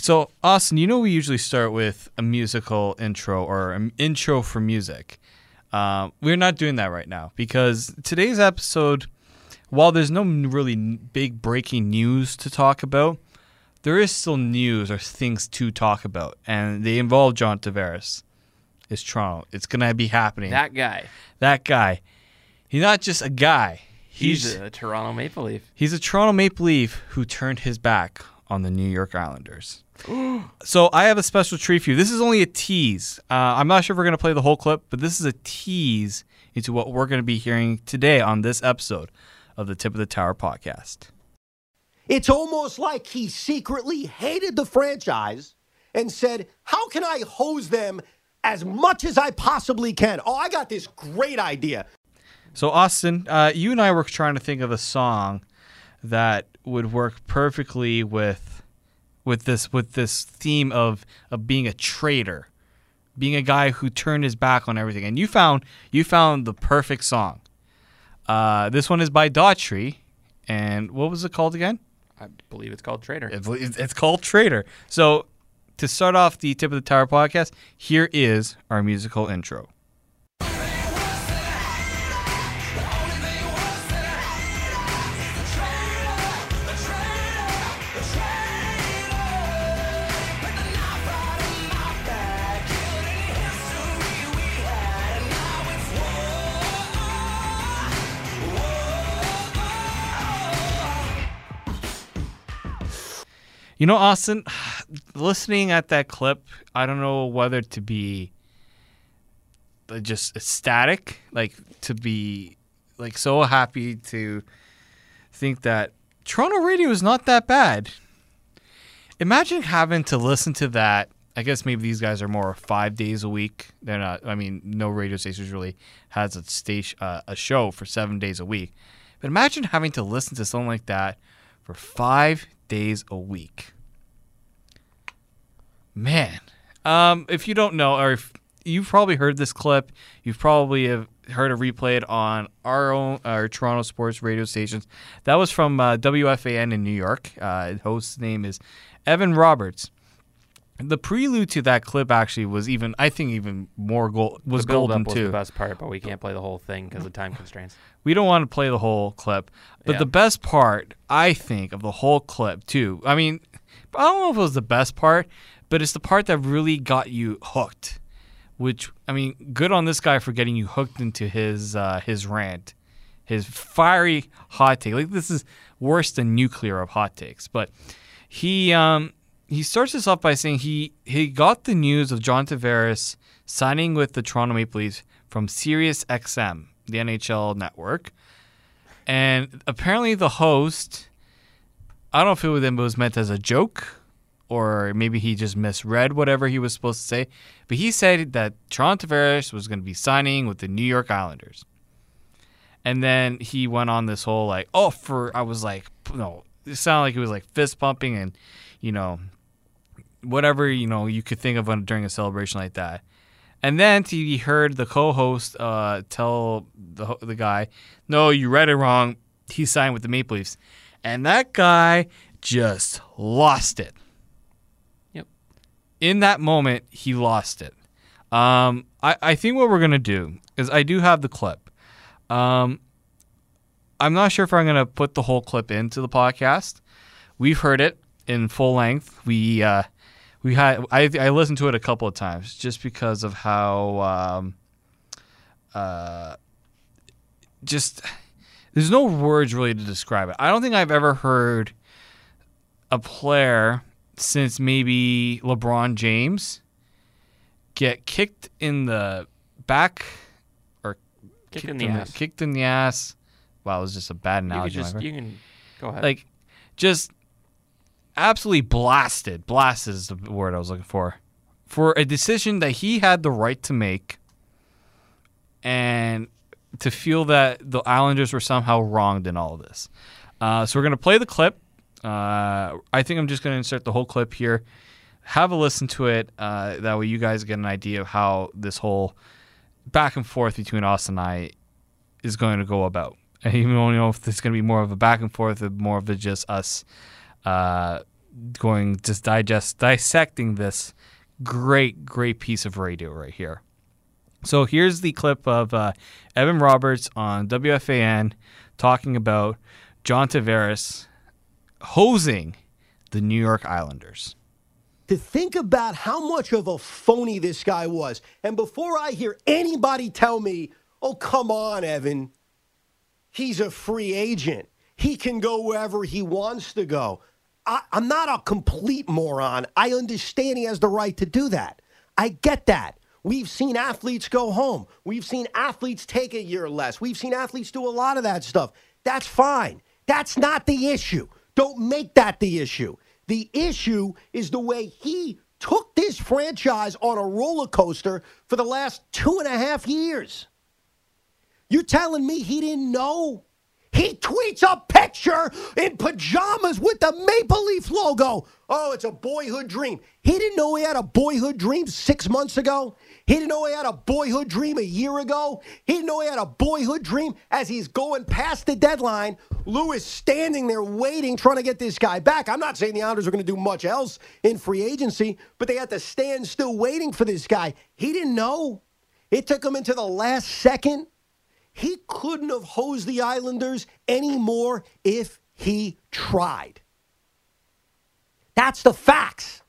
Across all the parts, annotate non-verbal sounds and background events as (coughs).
So, Austin, you know we usually start with a musical intro or an intro for music. Uh, we're not doing that right now because today's episode, while there's no really big breaking news to talk about, there is still news or things to talk about, and they involve John Tavares. It's Toronto. It's gonna be happening. That guy. That guy. He's not just a guy. He's, He's a Toronto Maple Leaf. He's a Toronto Maple Leaf who turned his back on the New York Islanders. So I have a special treat for you. This is only a tease. Uh, I'm not sure if we're going to play the whole clip, but this is a tease into what we're going to be hearing today on this episode of the Tip of the Tower podcast. It's almost like he secretly hated the franchise and said, How can I hose them as much as I possibly can? Oh, I got this great idea. So, Austin, uh, you and I were trying to think of a song that would work perfectly with with this with this theme of of being a traitor, being a guy who turned his back on everything. And you found you found the perfect song. Uh, this one is by Daughtry, and what was it called again? I believe it's called Traitor. It's, it's called Traitor. So, to start off the Tip of the Tower podcast, here is our musical intro. You know, Austin, (sighs) listening at that clip, I don't know whether to be just ecstatic, like to be like so happy to think that Toronto radio is not that bad. Imagine having to listen to that. I guess maybe these guys are more five days a week. They're not. I mean, no radio stations really has a station uh, a show for seven days a week. But imagine having to listen to something like that for five days a week. Man, um, if you don't know, or if you've probably heard this clip, you've probably have heard it replayed on our own our Toronto sports radio stations. That was from uh, WFAN in New York. Uh, host's name is Evan Roberts. The prelude to that clip actually was even, I think, even more gold was the golden was too. the best part, but we can't play the whole thing because of time constraints. We don't want to play the whole clip, but Yeah. the best part, I think, of the whole clip too. I mean, I don't know if it was the best part, but it's the part that really got you hooked. Which I mean, good on this guy for getting you hooked into his uh, his rant, his fiery hot take. Like this is worse than nuclear of hot takes. But he um, he starts this off by saying he he got the news of John Tavares signing with the Toronto Maple Leafs from Sirius XM, the NHL network, and apparently the host. I don't know if it was, it was meant as a joke or maybe he just misread whatever he was supposed to say. But he said that Toronto Tavares was going to be signing with the New York Islanders. And then he went on this whole like, oh, for I was like, no, it sounded like he was like fist pumping and, you know, whatever you know you could think of during a celebration like that. And then he heard the co-host uh, tell the the guy, "No, you read it wrong. He signed with the Maple Leafs," and that guy just lost it. Yep. In that moment, he lost it. Um, I, I think what we're gonna do is I do have the clip. Um, I'm not sure if I'm gonna put the whole clip into the podcast. We've heard it in full length. We uh, we had I I listened to it a couple of times just because of how um, uh, just there's no words really to describe it. I don't think I've ever heard a player since maybe LeBron James get kicked in the back or Kicked in the ass. kicked in the ass. Wow, it was just a bad You analogy. just you can go ahead. like just absolutely blasted. Blasted is the word I was looking for. For a decision that he had the right to make and to feel that the Islanders were somehow wronged in all of this. Uh, so we're going to play the clip. Uh, I think I'm just going to insert the whole clip here. Have a listen to it. Uh, that way you guys get an idea of how this whole back and forth between us and I is going to go about. And even don't know if it's going to be more of a back and forth or more of a just us uh, going just digest dissecting this great great piece of radio right here. So here's the clip of uh, Evan Roberts on WFAN talking about John Tavares hosing the New York Islanders. To think about how much of a phony this guy was. And before I hear anybody tell me, oh, come on, Evan, he's a free agent, he can go wherever he wants to go. I, I'm not a complete moron. I understand he has the right to do that. I get that. We've seen athletes go home. We've seen athletes take a year less. We've seen athletes do a lot of that stuff. That's fine. That's not the issue. Don't make that the issue. The issue is the way he took this franchise on a roller coaster for the last two and a half years. You're telling me he didn't know he tweets a picture in pajamas with the Maple Leaf logo. Oh, it's a boyhood dream. He didn't know he had a boyhood dream six months ago. He didn't know he had a boyhood dream a year ago. He didn't know he had a boyhood dream as he's going past the deadline. Lewis standing there waiting, trying to get this guy back. I'm not saying the Islanders are going to do much else in free agency, but they had to stand still waiting for this guy. He didn't know. It took him into the last second he couldn't have hosed the Islanders anymore if he tried. That's the facts.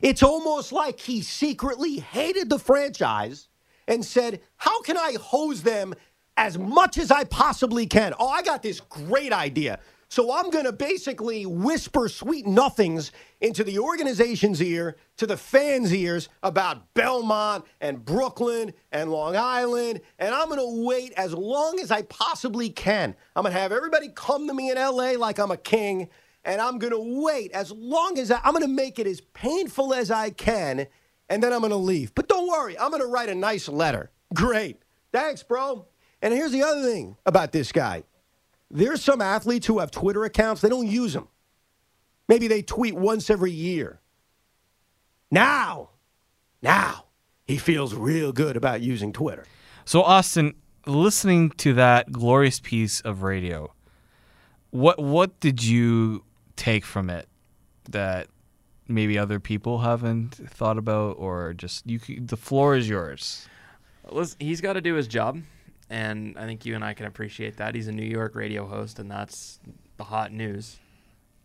It's almost like he secretly hated the franchise and said, How can I hose them as much as I possibly can? Oh, I got this great idea. So I'm going to basically whisper sweet nothings into the organization's ear, to the fans' ears about Belmont and Brooklyn and Long Island. And I'm going to wait as long as I possibly can. I'm going to have everybody come to me in LA like I'm a king. And I'm going to wait as long as I, I'm going to make it as painful as I can. And then I'm going to leave. But don't worry, I'm going to write a nice letter. Great. Thanks, bro. And here's the other thing about this guy there's some athletes who have Twitter accounts, they don't use them. Maybe they tweet once every year. Now, now, he feels real good about using Twitter. So, Austin, listening to that glorious piece of radio, what what did you take from it that maybe other people haven't thought about, or just you? The floor is yours. Listen, he's got to do his job and I think you and I can appreciate that. He's a New York radio host, and that's the hot news.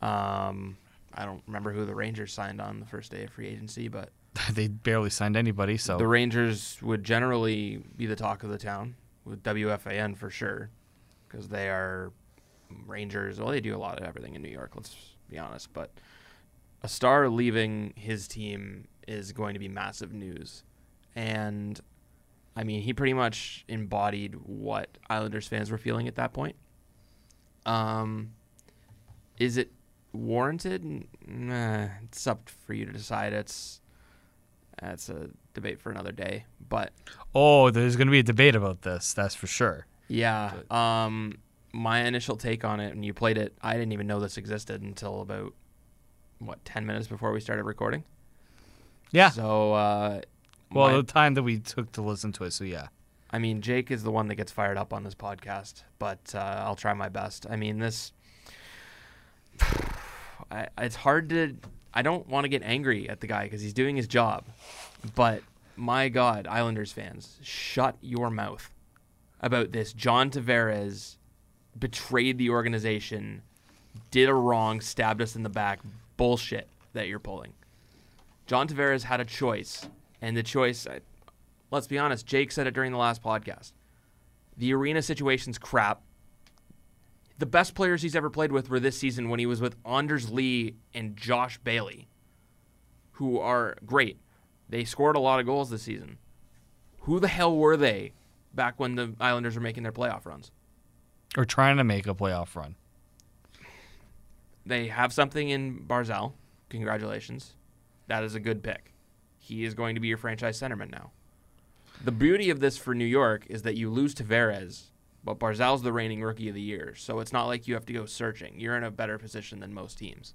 Um, I don't remember who the Rangers signed on the first day of free agency, but (laughs) they barely signed anybody. So the Rangers would generally be the talk of the town with WFAN for sure, because they are Rangers. Well, they do a lot of everything in New York. Let's be honest, but a star leaving his team is going to be massive news, and I mean, he pretty much embodied what Islanders fans were feeling at that point. Um, is it warranted? Nah, it's up for you to decide. It's that's a debate for another day. But oh, there's going to be a debate about this. That's for sure. Yeah. Um, my initial take on it, and you played it, I didn't even know this existed until about what ten minutes before we started recording. Yeah. So uh, well, my, the time that we took to listen to it, so yeah. I mean, Jake is the one that gets fired up on this podcast, but uh, I'll try my best. I mean, this. (sighs) I, it's hard to. I don't want to get angry at the guy because he's doing his job, but my God, Islanders fans, shut your mouth about this. John Tavares betrayed the organization, did a wrong, stabbed us in the back. Bullshit that you're pulling. John Tavares had a choice and the choice, let's be honest, Jake said it during the last podcast. The arena situation's crap. The best players he's ever played with were this season when he was with Anders Lee and Josh Bailey, who are great. They scored a lot of goals this season. Who the hell were they back when the Islanders were making their playoff runs? Or trying to make a playoff run. They have something in Barzal. Congratulations. That is a good pick he is going to be your franchise centerman now. The beauty of this for New York is that you lose Tavares, but Barzal's the reigning rookie of the year, so it's not like you have to go searching. You're in a better position than most teams.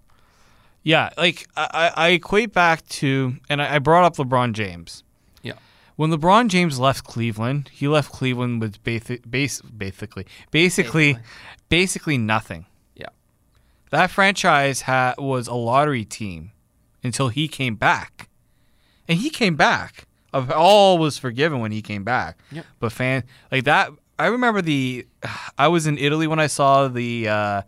Yeah, like I, I equate back to, and I, brought up LeBron James. Yeah. When LeBron James left Cleveland, he left Cleveland with basic, base, basically, basically, basically, basically nothing. Yeah. That franchise ha- was a lottery team until he came back, and he came back. Of all was forgiven when he came back. Yep. But fan like that. I remember the. I was in Italy when I saw the uh,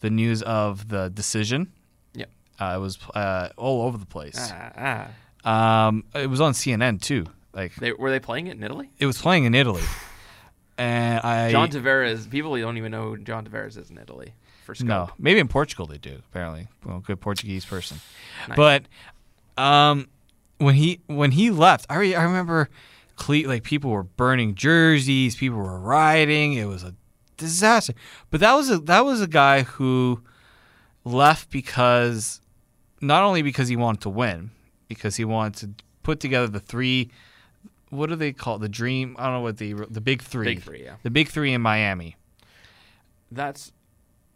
the news of the decision. Yep. Uh, it was uh, all over the place. Ah, ah. Um, it was on CNN too. Like They, were they playing it in Italy? it was playing in Italy, and I John Tavares. People don't even know who John Tavares is in Italy. For scope. no maybe in Portugal they do apparently. Well, good Portuguese person, Nice. but um, when he when he left, I re- I remember cle- like people were burning jerseys, people were rioting. It was a disaster. But that was a that was a guy who left because not only because he wanted to win, because he wanted to put together the three. What do they call it? the dream? I don't know what the the big three. Big three, yeah. The big three in Miami. That's,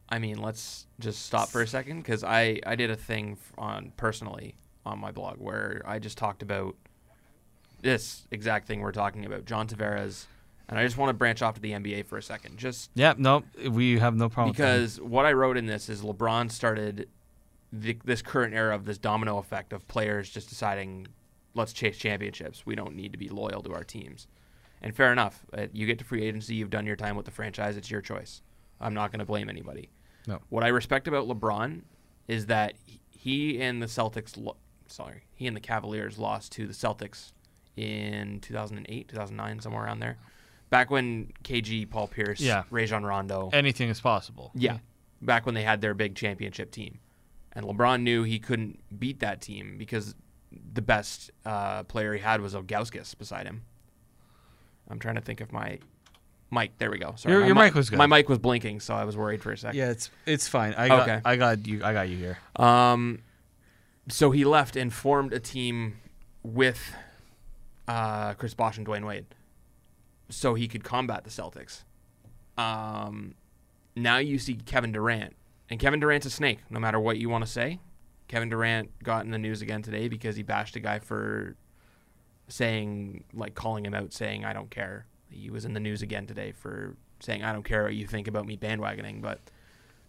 I mean, let's just stop for a second because I I did a thing on personally on my blog where I just talked about this exact thing we're talking about, John Tavares, and I just want to branch off to the NBA for a second, just Yeah, no, we have no problem. because what I wrote in this is LeBron started the, this current era of this domino effect of players just deciding, let's chase championships. We don't need to be loyal to our teams. And fair enough. Uh, you get to free agency. You've done your time with the franchise. It's your choice. I'm not going to blame anybody. No. What I respect about LeBron is that he and the Celtics, sorry, he and the Cavaliers lost to the Celtics in 2008, 2009, somewhere around there. Back when KG, Paul Pierce, Yeah. Rajon Rondo, anything is possible. yeah. Back when they had their big championship team. And LeBron knew he couldn't beat that team because the best uh, player he had was Ilgauskas beside him. I'm trying to think of my mic. There we go. Sorry, Your- my your mi- mic was good. My mic was blinking, so I was worried for a second. Yeah, it's it's fine. I got Okay. I got you I got you here. Um, so he left and formed a team with uh, Chris Bosh and Dwyane Wade, so he could combat the Celtics. Um, now you see Kevin Durant, and Kevin Durant's a snake. No matter what you want to say, Kevin Durant got in the news again today because he bashed a guy for saying, like, calling him out, saying, "I don't care." He was in the news again today for saying, "I don't care what you think about me bandwagoning," but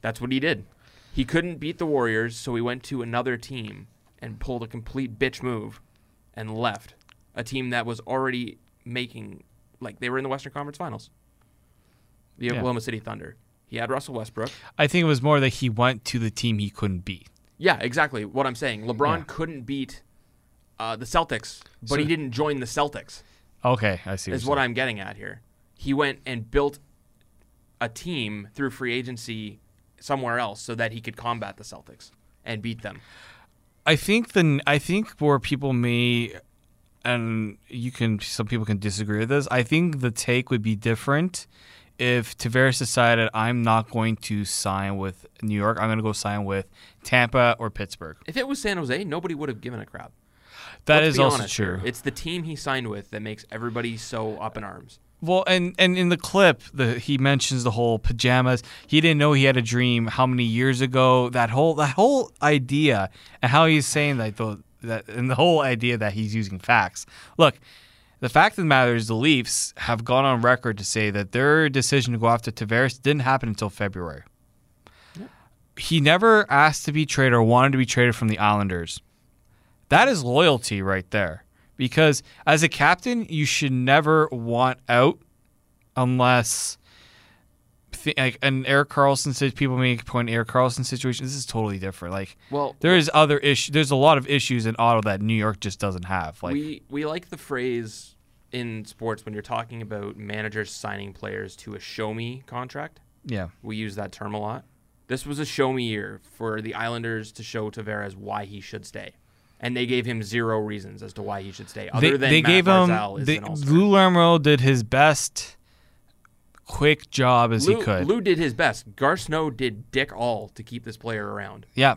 that's what he did. He couldn't beat the Warriors, so he went to another team and pulled a complete bitch move and left. A team that was already making like they were in the Western Conference Finals. The Yeah. Oklahoma City Thunder. He had Russell Westbrook. I think it was more that he went to the team he couldn't beat. Yeah, exactly what I'm saying. LeBron Yeah. couldn't beat uh, the Celtics, but So- he didn't join the Celtics. Okay, I see. Is what I'm getting at here. He went and built a team through free agency somewhere else so that he could combat the Celtics and beat them. I think the I think where people may and you can some people can disagree with this. I think the take would be different if Tavares decided I'm not going to sign with New York. I'm going to go sign with Tampa or Pittsburgh. If it was San Jose, nobody would have given a crap. That Let's is also honest true. It's the team he signed with that makes everybody so up in arms. Well, and and in the clip, the he mentions the whole pajamas. He didn't know he had a dream how many years ago. That whole that whole idea and how he's saying that the that and the whole idea that he's using facts. Look, the fact of the matter is the Leafs have gone on record to say that their decision to go after Tavares didn't happen until February. He never asked to be traded or wanted to be traded from the Islanders. That is loyalty right there. Because as a captain, you should never want out unless th- like an Erik Karlsson says people make point Erik Karlsson situation. This is totally different. Like Well, there is other issue. There's a lot of issues in Ottawa that New York just doesn't have. Like we we like the phrase in sports when you're talking about managers signing players to a show me contract. yeah, We use that term a lot. This was a show me year for the Islanders to show Tavares why he should stay. And they gave him zero reasons as to why he should stay, other they, than they Matt gave Barzal him. is They. Lou Lamoriello did his best, quick job as Lou, he could. Lou did his best. Garth Snow did dick all to keep this player around. yeah,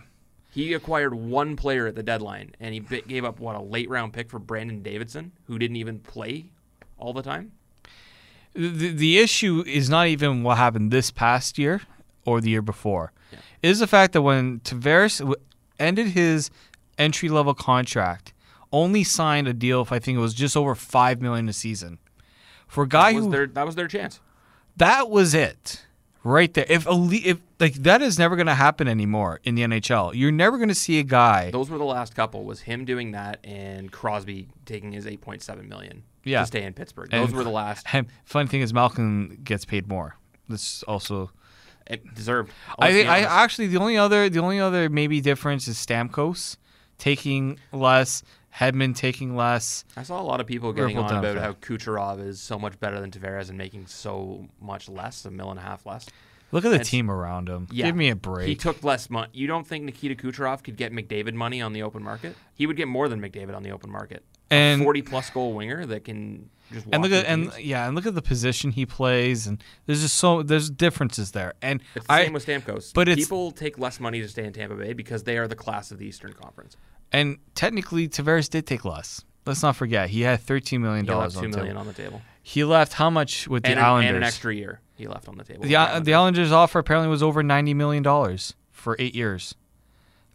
He acquired one player at the deadline, and he bi- gave up what a late round pick for Brandon Davidson, who didn't even play all the time. the, the issue is not even what happened this past year or the year before. Yeah. It is the fact that when Tavares ended his entry level contract, only signed a deal if I think it was just over five million a season. For a guy That was who their that was their chance. that was it, right there. If elite, if like that is never going to happen anymore in the NHL. You're never going to see a guy. Those were the last couple. Was him doing that and Crosby taking his 8.7 million Yeah. to stay in Pittsburgh. And- Those were the last. (laughs) And funny thing is, Malkin gets paid more. This also. It deserved. I think I actually the only other the only other maybe difference is Stamkos taking less, Hedman taking less. I saw a lot of people getting on about how Kucherov is so much better than Tavares and making so much less, a mil and a half less. Look at the team around him. Yeah. Give me a break. He took less money. You don't think Nikita Kucherov could get McDavid money on the open market? He would get more than McDavid on the open market. And- 40 plus goal winger that can just and look at and yeah, and look at the position he plays, and there's just so there's differences there. And It's the I same with Stamkos. but it's- people take less money to stay in Tampa Bay because they are the class of the Eastern Conference. and technically Tavares did take less. Let's not forget he had 13 million dollars two on the million on the table, He left how much with the and, an, Islanders? and an extra year he left on the table. The, Islanders. the Islanders offer apparently was over ninety million dollars for eight years.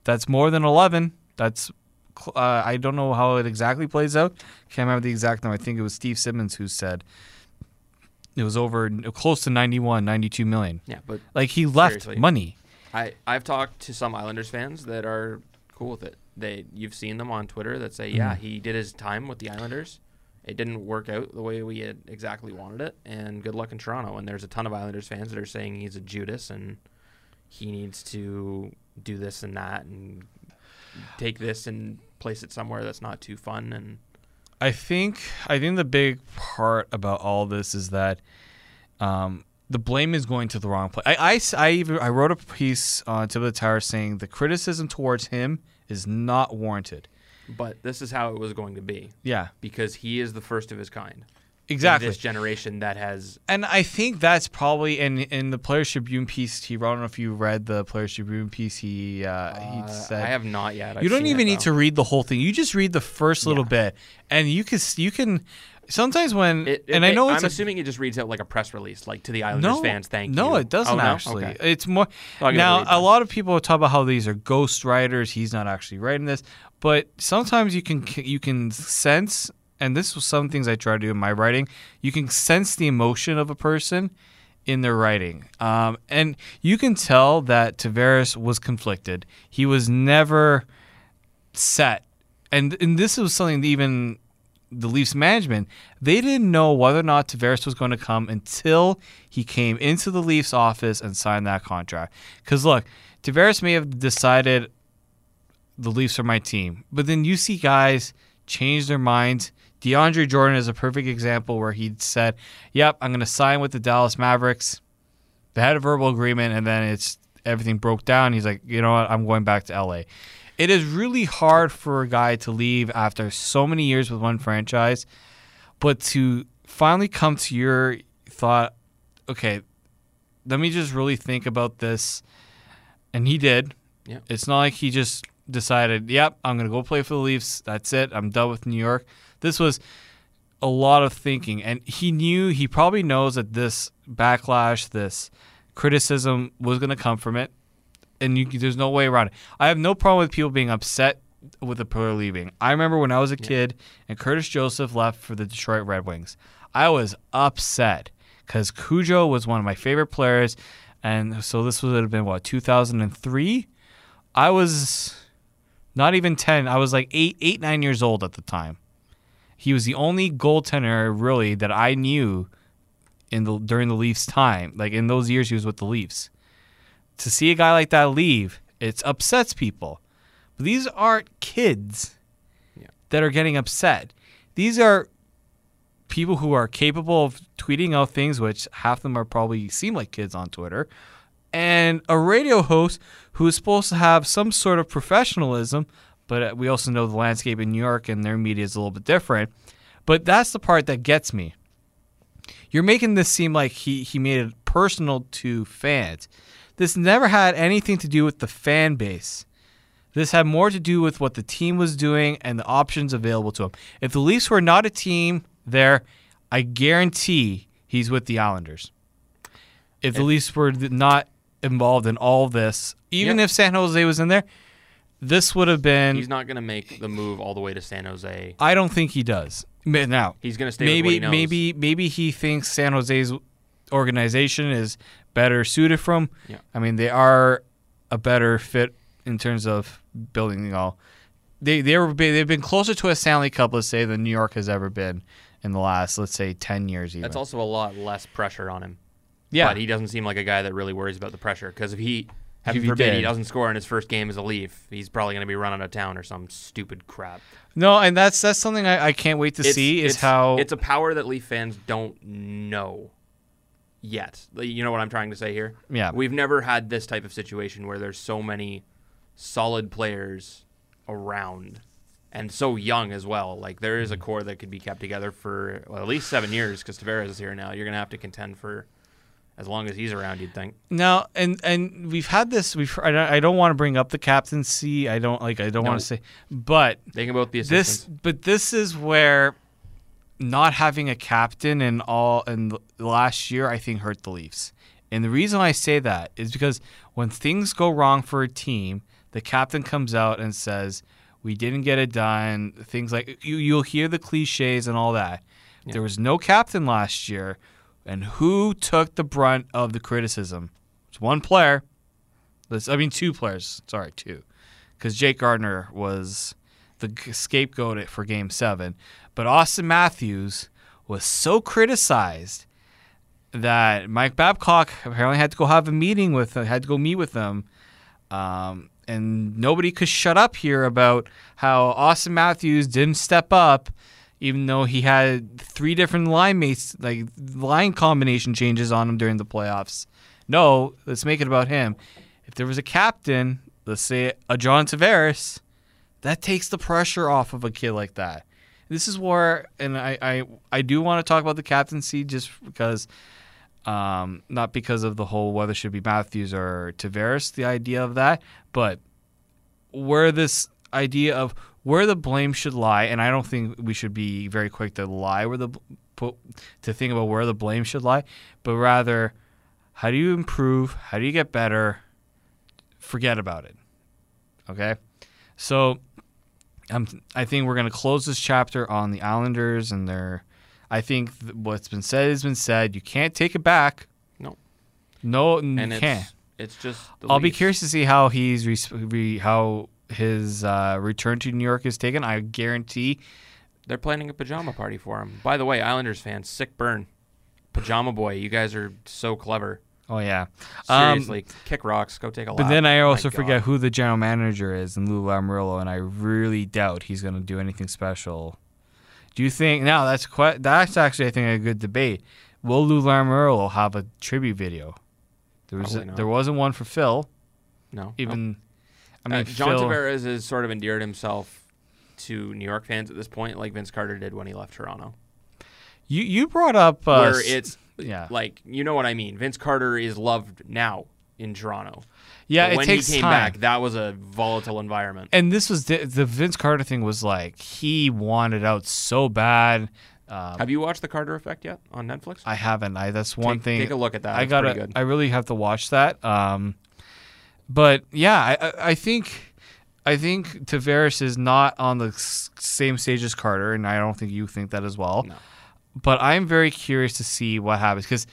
That's more than eleven. That's uh, I don't know how it exactly plays out. Can't remember the exact number. I think it was Steve Simmons who said it was over close to 91, 92 million. Yeah, but Like he left Seriously. money. I I've talked to some Islanders fans that are cool with it. They you've seen them on Twitter that say, yeah, Mm-hmm. he did his time with the Islanders. It didn't work out the way we had exactly wanted it, and good luck in Toronto. And there's a ton of Islanders fans that are saying he's a Judas and he needs to do this and that and take this and place it somewhere that's not too fun. And I think I think the big part about all this is that um, the blame is going to the wrong place. I I even I wrote a piece on Tip of the Tower saying the criticism towards him is not warranted. but this is how it was going to be Yeah, because he is the first of his kind. Exactly. this generation that has And I think that's probably in in the Players Tribune piece. He wrote. I don't know if you read the Players Tribune piece. He uh, uh, he said I have not yet. I've you don't even it, need though. to read the whole thing. You just read the first little Yeah. bit, and you can you can. Sometimes when It, it and I know I'm a, assuming it just reads out like a press release, like to the Islanders no fans. Thank no, you. No, it doesn't Oh, no? actually. Okay. It's more Well, now. A lot of people talk about how these are ghost writers. He's not actually writing this, but sometimes you can you can sense. And this was some things I try to do in my writing. You can sense the emotion of a person in their writing, um, and you can tell that Tavares was conflicted. He was never set, and and this was something that even the Leafs management they didn't know whether or not Tavares was going to come until he came into the Leafs office and signed that contract. Because look, Tavares may have decided the Leafs are my team, but then you see guys change their minds. DeAndre Jordan is a perfect example where he said, "Yep, I'm going to sign with the Dallas Mavericks." They had a verbal agreement, and then it's everything broke down. He's like, "You know what? I'm going back to LA." It is really hard for a guy to leave after so many years with one franchise, but to finally come to your thought, okay, let me just really think about this. And he did. Yeah. It's not like he just decided, yep, I'm going to go play for the Leafs. That's it. I'm done with New York. This was a lot of thinking. And he knew, he probably knows that this backlash, this criticism was going to come from it. And you, there's no way around it. I have no problem with people being upset with the player leaving. I remember when I was a kid and Curtis Joseph left for the Detroit Red Wings. I was upset because Cujo was one of my favorite players. And so this would have been, what, 2003? I was not even 10. I was like eight, eight, nine years old at the time. He was the only goaltender really that I knew in the during the Leafs time. Like in those years he was with the Leafs. To see a guy like that leave, it upsets people. But these aren't kids Yeah. that are getting upset. These are people who are capable of tweeting out things, which half of them are probably seem like kids on Twitter, and a radio host who is supposed to have some sort of professionalism. But uh, we also know the landscape in New York and their media is a little bit different. But that's the part that gets me. You're making this seem like he, he made it personal to fans. This never had anything to do with the fan base. This had more to do with what the team was doing and the options available to him. If the Leafs were not a team there, I guarantee he's with the Islanders. If the Leafs were not involved in all this, even Yep. if San Jose was in there, this would have been. He's not going to make the move all the way to San Jose. I don't think he does. Now, He's going to stay maybe maybe maybe he thinks San Jose's organization is better suited for him. Yeah. I mean, they are a better fit in terms of building. You all. they they were they've been closer to a Stanley Cup, let's say, than New York has ever been in the last, let's say, ten years. Even That's also a lot less pressure on him. yeah. But he doesn't seem like a guy that really worries about the pressure. Because if he, heaven he forbid, he doesn't score in his first game as a Leaf, he's probably going to be run out of town or some stupid crap. no, and that's that's something I, I can't wait to see is it's, how it's a power that Leaf fans don't know yet. You know what I'm trying to say here? Yeah. We've never had this type of situation where there's so many solid players around and so young as well. Like there is a Mm-hmm. core that could be kept together for well, at least seven years because Tavares is here now. You're going to have to contend for as long as he's around. You'd think. No, and and we've had this. We've I don't, I don't want to bring up the captaincy. I don't like. I don't No. want to say, but They can both be this. But this is where not having a captain and all and last year I think hurt the Leafs. And the reason I say that is because when things go wrong for a team, the captain comes out and says, "We didn't get it done." Things like you, you'll hear the cliches and all that. There was no captain last year, and who took the brunt of the criticism? It's one player. Let's- I mean, two players. Sorry, two, because Jake Gardiner was the scapegoat for Game Seven, but Auston Matthews was so criticized that Mike Babcock apparently had to go have a meeting with, had to go meet with them, um, and nobody could shut up here about how Auston Matthews didn't step up, even though he had three different line mates, like line combination changes on him during the playoffs. No, let's make it about him. If there was a captain, let's say a John Tavares, that takes the pressure off of a kid like that. This is where, and I, I, I do want to talk about the captaincy just because, um, not because of the whole whether should be Matthews or Tavares, the idea of that, but where this idea of where the blame should lie, and I don't think we should be very quick to lie where the put to think about where the blame should lie, but rather how do you improve? How do you get better? Forget about it. Okay, so um, I think we're going to close this chapter on the Islanders and their. I think th- what's been said has been said. You can't take it back. No. No, you can't. it's it's just. The I'll be curious to see how he's re- how his uh, return to New York is taken. I guarantee. They're planning a pajama party for him. By the way, Islanders fans, sick burn. Pajama boy, you guys are so clever. Oh yeah. Um, Seriously, kick rocks. Go take a But lap. then I My also God. forget who the general manager is in Lou Lamoriello, and I really doubt he's going to do anything special. Do you think now that's quite that's actually I think a good debate. Will Lou Lamoriello have a tribute video? There was not. there wasn't one for Phil. No. Even I I mean John Phil, Tavares has sort of endeared himself to New York fans at this point, like Vince Carter did when he left Toronto. you you brought up uh, where it's yeah. like you know what I mean. Vince Carter is loved now in Toronto. yeah But it when takes he came time. back, that was a volatile environment. and this was the, the Vince Carter thing was like he wanted out so bad. Um, Have you watched The Carter Effect yet on Netflix? I haven't. I that's one take, thing. Take a look at that. I gotta. I really have to watch that. Um, but yeah, I, I, think, I think Tavares is not on the same stage as Carter, and I don't think you think that as well. No. But I'm very curious to see what happens because,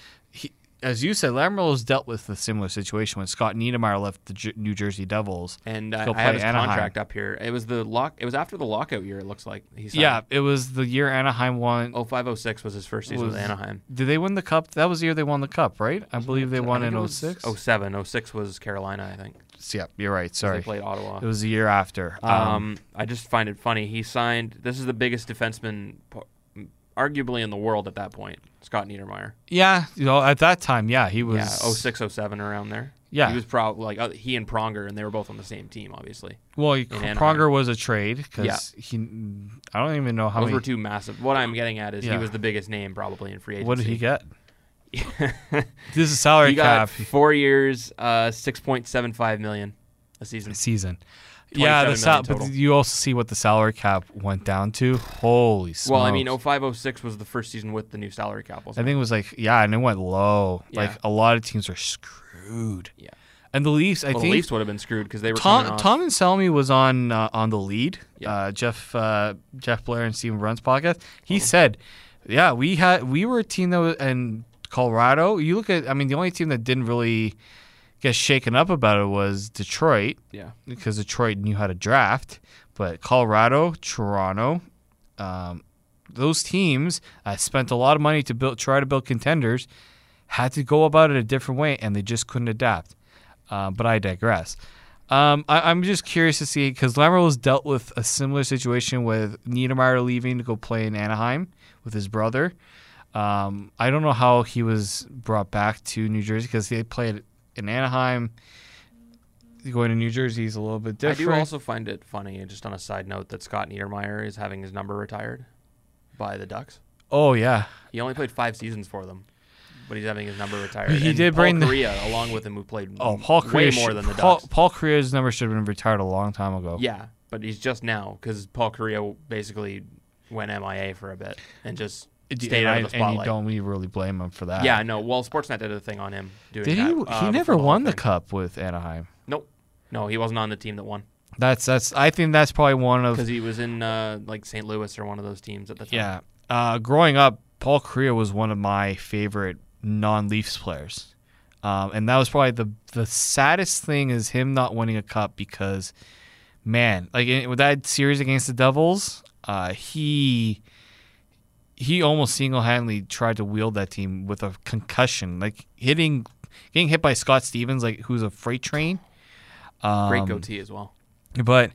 as you said, Lamoriello's dealt with a similar situation when Scott Niedermayer left the Jer- New Jersey Devils. And uh, I play have his Anaheim. contract up here. It was the lock. It was after the lockout year. It looks like he signed. Yeah, it was the year Anaheim won. 0506 was his first season Was- with Anaheim. Did they win the cup? That was the year they won the cup, right? I believe they won in it was 06. 07. 06 was Carolina, I think. Yeah, you're right. Sorry. They played Ottawa. It was the year after. Um, I just find it funny. He signed. This is the biggest defenseman, arguably in the world at that point. Scott Niedermayer. Yeah, you know, at that time, yeah, he was. yeah, 06, 07 around there. Yeah. he was probably like uh, he and Pronger, and they were both on the same team, obviously. Well, he. Pronger was a trade because Yeah. he. I don't even know how Those many. were two massive. What I'm getting at is Yeah. he was the biggest name probably in free agency. what did he get? (laughs) This is salary he got cap four years, uh, six point seven five million a season. season. Yeah, the sal- but you also see what the salary cap went down to. Holy smokes! Well, I mean, 0506 was the first season with the new salary cap. I think it was like yeah, and it went low. Yeah. Like a lot of teams are screwed. Yeah. and the Leafs. I? Well, the think Leafs would have been screwed because they were Tom. Tom and Selmy was on uh, on the lead. Yeah. Uh, Jeff uh, Jeff Blair and Stephen Brunt podcast. He Oh. said, "Yeah, we had we were a team that was, and Colorado. You look at, I mean, the only team that didn't really get shaken up about it was Detroit Yeah. because Detroit knew how to draft. But Colorado, Toronto, um, those teams uh, spent a lot of money to build, try to build contenders, had to go about it a different way, and they just couldn't adapt. Uh, but I digress. Um, I, I'm just curious to see because Lamoriello's dealt with a similar situation with Niedermayer leaving to go play in Anaheim with his brother. Um, I don't know how he was brought back to New Jersey because they played in Anaheim. Going to New Jersey is a little bit different. I do also find it funny, just on a side note, that Scott Niedermayer is having his number retired by the Ducks. oh yeah, He only played five seasons for them, but he's having his number retired. He And did Paul bring the- Kariya along with him, who played Oh, Paul way Kariya more than the Paul, Ducks. Paul Kariya's number should have been retired a long time ago. Yeah, but he's just now because Paul Kariya basically went MIA for a bit and just And stayed out of the I- and you don't we really blame him for that. Yeah, no. Well, Sportsnet did a thing on him doing Did that. he? uh, he never won the cup with Anaheim. Nope. No, he wasn't on the team that won That's that's. I think that's probably one of because he was in uh, like St. Louis or one of those teams at the time. yeah. Uh, growing up, Paul Kariya was one of my favorite non-Leafs players, um, and that was probably the the saddest thing is him not winning a cup because, man, like in, with that series against the Devils, uh, he he almost single-handedly tried to wield that team with a concussion, like hitting, getting hit by Scott Stevens, like who's a freight train. Um, Great goatee as well. but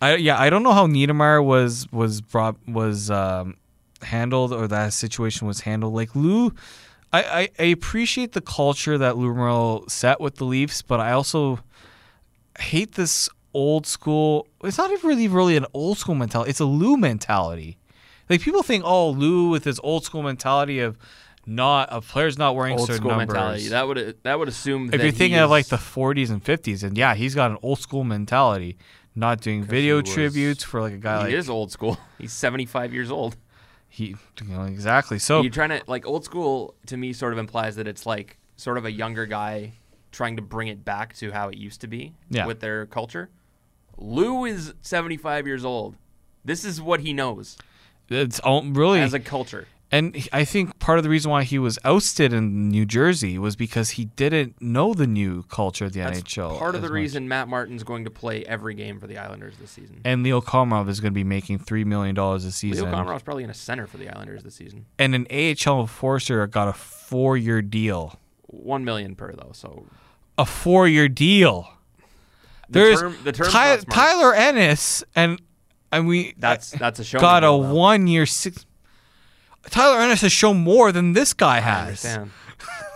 I yeah, I don't know how Niedermayer was was brought was um, handled or that situation was handled. Like Lou, I, I, I appreciate the culture that Lou Lamoriello set with the Leafs, but I also hate this old school. It's not even really really an old school mentality. It's a Lou mentality. Like people think, oh, Lou with his old school mentality of not of players not wearing Old certain school numbers. mentality. That would that would assume if you're thinking of like the 40s and 50s, and yeah, he's got an old school mentality, not doing video was- tributes for like a guy he like is old school. (laughs) He's 75 years old. he, you know, exactly. So You're trying to like old school to me sort of implies that it's like sort of a younger guy trying to bring it back to how it used to be Yeah. with their culture. Lou is 75 years old. This is what he knows it's all, really, as a culture. and I think part of the reason why he was ousted in New Jersey was because he didn't know the new culture of the That's NHL. part of the much. reason Matt Martin's going to play every game for the Islanders this season. And Leo Komarov is going to be making three million dollars a season, Leo Komarov's probably in a center for the Islanders this season. and an AHL enforcer got a four-year deal. One million per though, so A four-year deal. the There's term, the term's Ty- Tyler Ennis and and we That's that's a show. got a one year six. Tyler Ennis has shown more than this guy has. (laughs)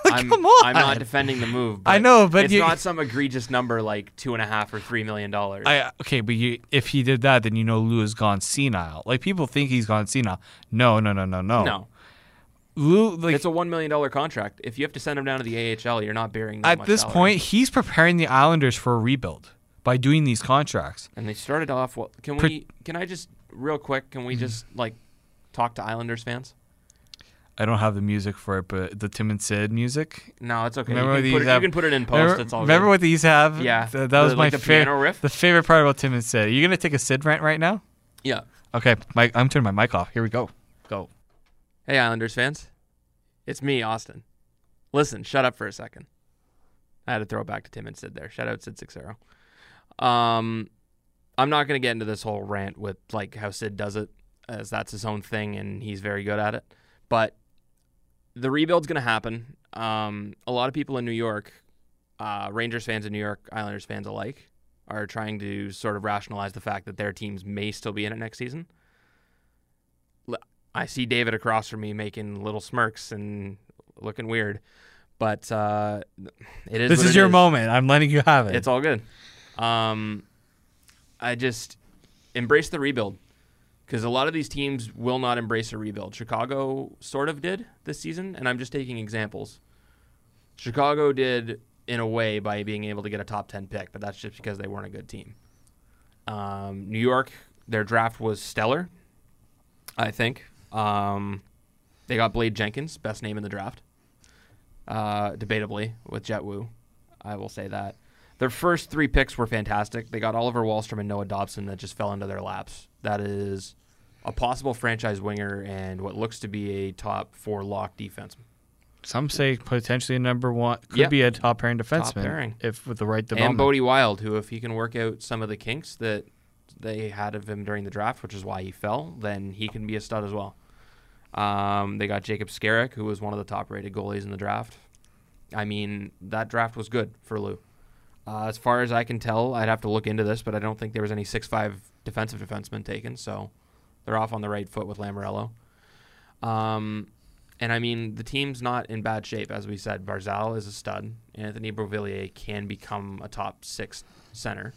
Like, I'm, come on. I'm not defending the move. I know, but it's you- not some egregious number like two and a half or three million dollars. I okay, but you, if he did that, then you know Lou has gone senile. Like people think he's gone senile. No, no, no, no, no. no, Lou, like it's a one million dollar contract. If you have to send him down to the AHL, you're not bearing at this salary. point, he's preparing the Islanders for a rebuild by doing these contracts. And they started off. Well, can Pre- we? Can I just real quick? Can we mm-hmm. just like talk to Islanders fans? I don't have the music for it, but the Tim and Sid music. No, it's okay. Remember you, these can put it, have- you can put it in post. remember it's all remember good. what these have? Yeah, Th- that the- was like my the favorite. The favorite part about Tim and Sid. Are you gonna take a Sid rant right now? Yeah. Okay, Mike, I'm turning my mic off. Here we go. Go. Hey, Islanders fans. It's me, Austin. Listen, shut up for a second. I had to throw it back to Tim and Sid there. Shout out Sid Seixeiro. Um, I'm not going to get into this whole rant with like how Sid does it, as that's his own thing and he's very good at it. But the rebuild's going to happen. Um, a lot of people in New York, uh, Rangers fans and New York Islanders fans alike, are trying to sort of rationalize the fact that their teams may still be in it next season. I see David across from me making little smirks and looking weird, but uh, it is. This is your moment. I'm letting you have it. It's all good. Um, I just embrace the rebuild because a lot of these teams will not embrace a rebuild. Chicago sort of did this season, and I'm just taking examples. Chicago did in a way by being able to get a top 10 pick, but that's just because they weren't a good team. Um, New York, their draft was stellar, I think. Um, they got Blade Jenkins, best name in the draft, uh, debatably, with Jett Woo. I will say that. Their first three picks were fantastic. They got Oliver Wahlstrom and Noah Dobson that just fell into their laps. That is a possible franchise winger and what looks to be a top four lock defense. some say potentially a number one could Yep. be a top pairing defenseman pairing. if with the right and development. Bode Wilde, who if he can work out some of the kinks that they had of him during the draft, which is why he fell, then he can be a stud as well. Um, they got Jakub Skarek, who was one of the top-rated goalies in the draft. I mean, that draft was good for Lou. Uh, as far as I can tell, I'd have to look into this, but I don't think there was any six-five defensive defensemen taken, so they're off on the right foot with Lamoriello. Um, and I mean, the team's not in bad shape, as we said. Barzal is a stud. Anthony Beauvillier can become a top six center.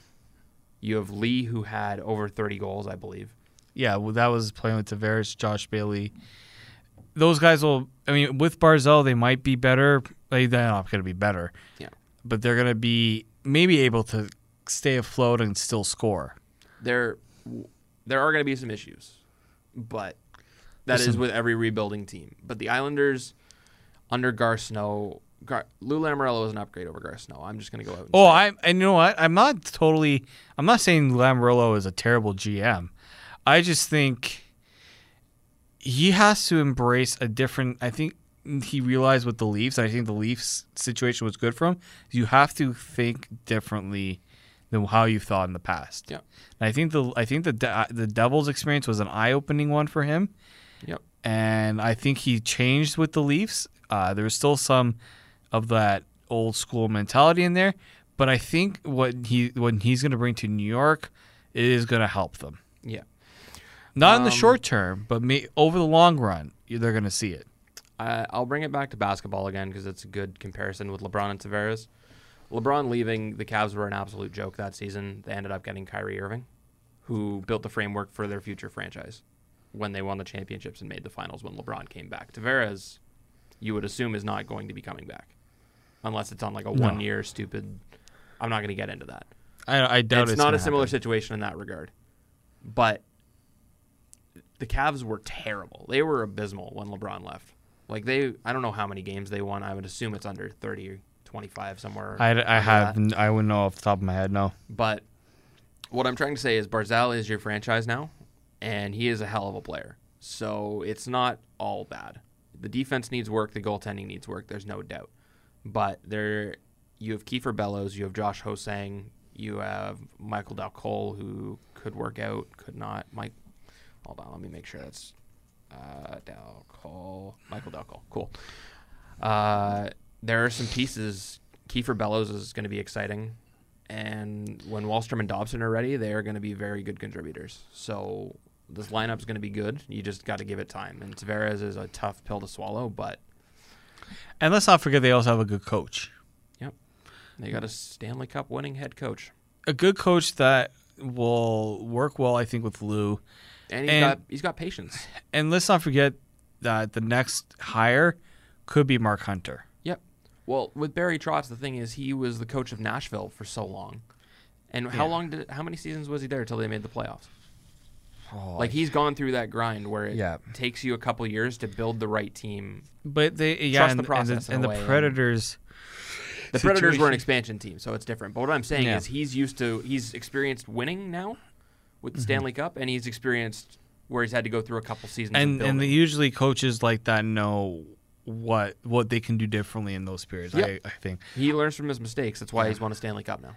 You have Lee, who had over 30 goals, I believe. yeah, well, that was playing with Tavares, Josh Bailey. Those guys will. I mean, with Barzal, they might be better. Like, they're not going to be better. Yeah. but they're going to be maybe able to stay afloat and still score. There, there are going to be some issues, but that is with every rebuilding team. But the Islanders, under Garth Snow, Gar, Lou Lamoriello is an upgrade over Garth Snow. I'm just going to go out. And Oh. I and you know what? I'm not totally. I'm not saying Lamoriello is a terrible GM. I just think he has to embrace a different. I think he realized with the Leafs. I think the Leafs situation was good for him. You have to think differently than how you thought in the past. Yeah. And I think the I think the De- the Devils experience was an eye opening one for him Yep. and I think he changed with the Leafs. Uh, there was still some of that old school mentality in there, but I think what he what he's going to bring to New York is going to help them. Yeah. Not in the Um, short term, but may, over the long run, they're going to see it. I I'll bring it back to basketball again because it's a good comparison with LeBron and Tavares. LeBron leaving, the Cavs were an absolute joke that season. They ended up getting Kyrie Irving, who built the framework for their future franchise when they won the championships and made the finals when LeBron came back. Tavares, you would assume, is not going to be coming back unless it's on like a No. one year stupid. I'm not going to get into that. I, I doubt it's, it's, not a similar happen. situation in that regard. But the Cavs were terrible. They were abysmal when LeBron left. Like they, I don't know how many games they won. I would assume it's under 30 or 25 somewhere. I, I have that. I wouldn't know off the top of my head. No, But what I'm trying to say is Barzal is your franchise now, and he is a hell of a player. So it's not all bad. The defense needs work. The goaltending needs work. There's no doubt. But there, you have Kiefer Bellows. You have Josh Ho-Sang. You have Michael Dal Colle, who could work out, could not. Mike, hold on. Let me make sure that's uh. Michael Dal Colle. Cool. Uh, there are some pieces. Kiefer Bellows is going to be exciting. And when Wahlstrom and Dobson are ready, they are going to be very good contributors. So this lineup is going to be good. You just got to give it time. And Tavares is a tough pill to swallow, but and let's not forget they also have a good coach, Yep, they got a Stanley Cup winning head coach. a good coach that will work well. I think with Lou. And he's And- got he's got patience. And let's not forget that the next hire could be Mark Hunter. Yep. Well, with Barry Trotz, the thing is he was the coach of Nashville for so long. And how Yeah. long did how many seasons was he there until they made the playoffs? Oh, Like he's gone through that grind where it Yeah. takes you a couple years to build the right team. but they yeah, Trust and, the process and the, and the and- Predators. The Predators were an expansion team, so it's different. But what I'm saying Yeah. is he's used to he's experienced winning now with Mm-hmm. the Stanley Cup, and he's experienced where he's had to go through a couple seasons. of and and the, usually coaches like that know what what they can do differently in those periods. Yep. I, I think he learns from his mistakes. That's why he's won a Stanley Cup now.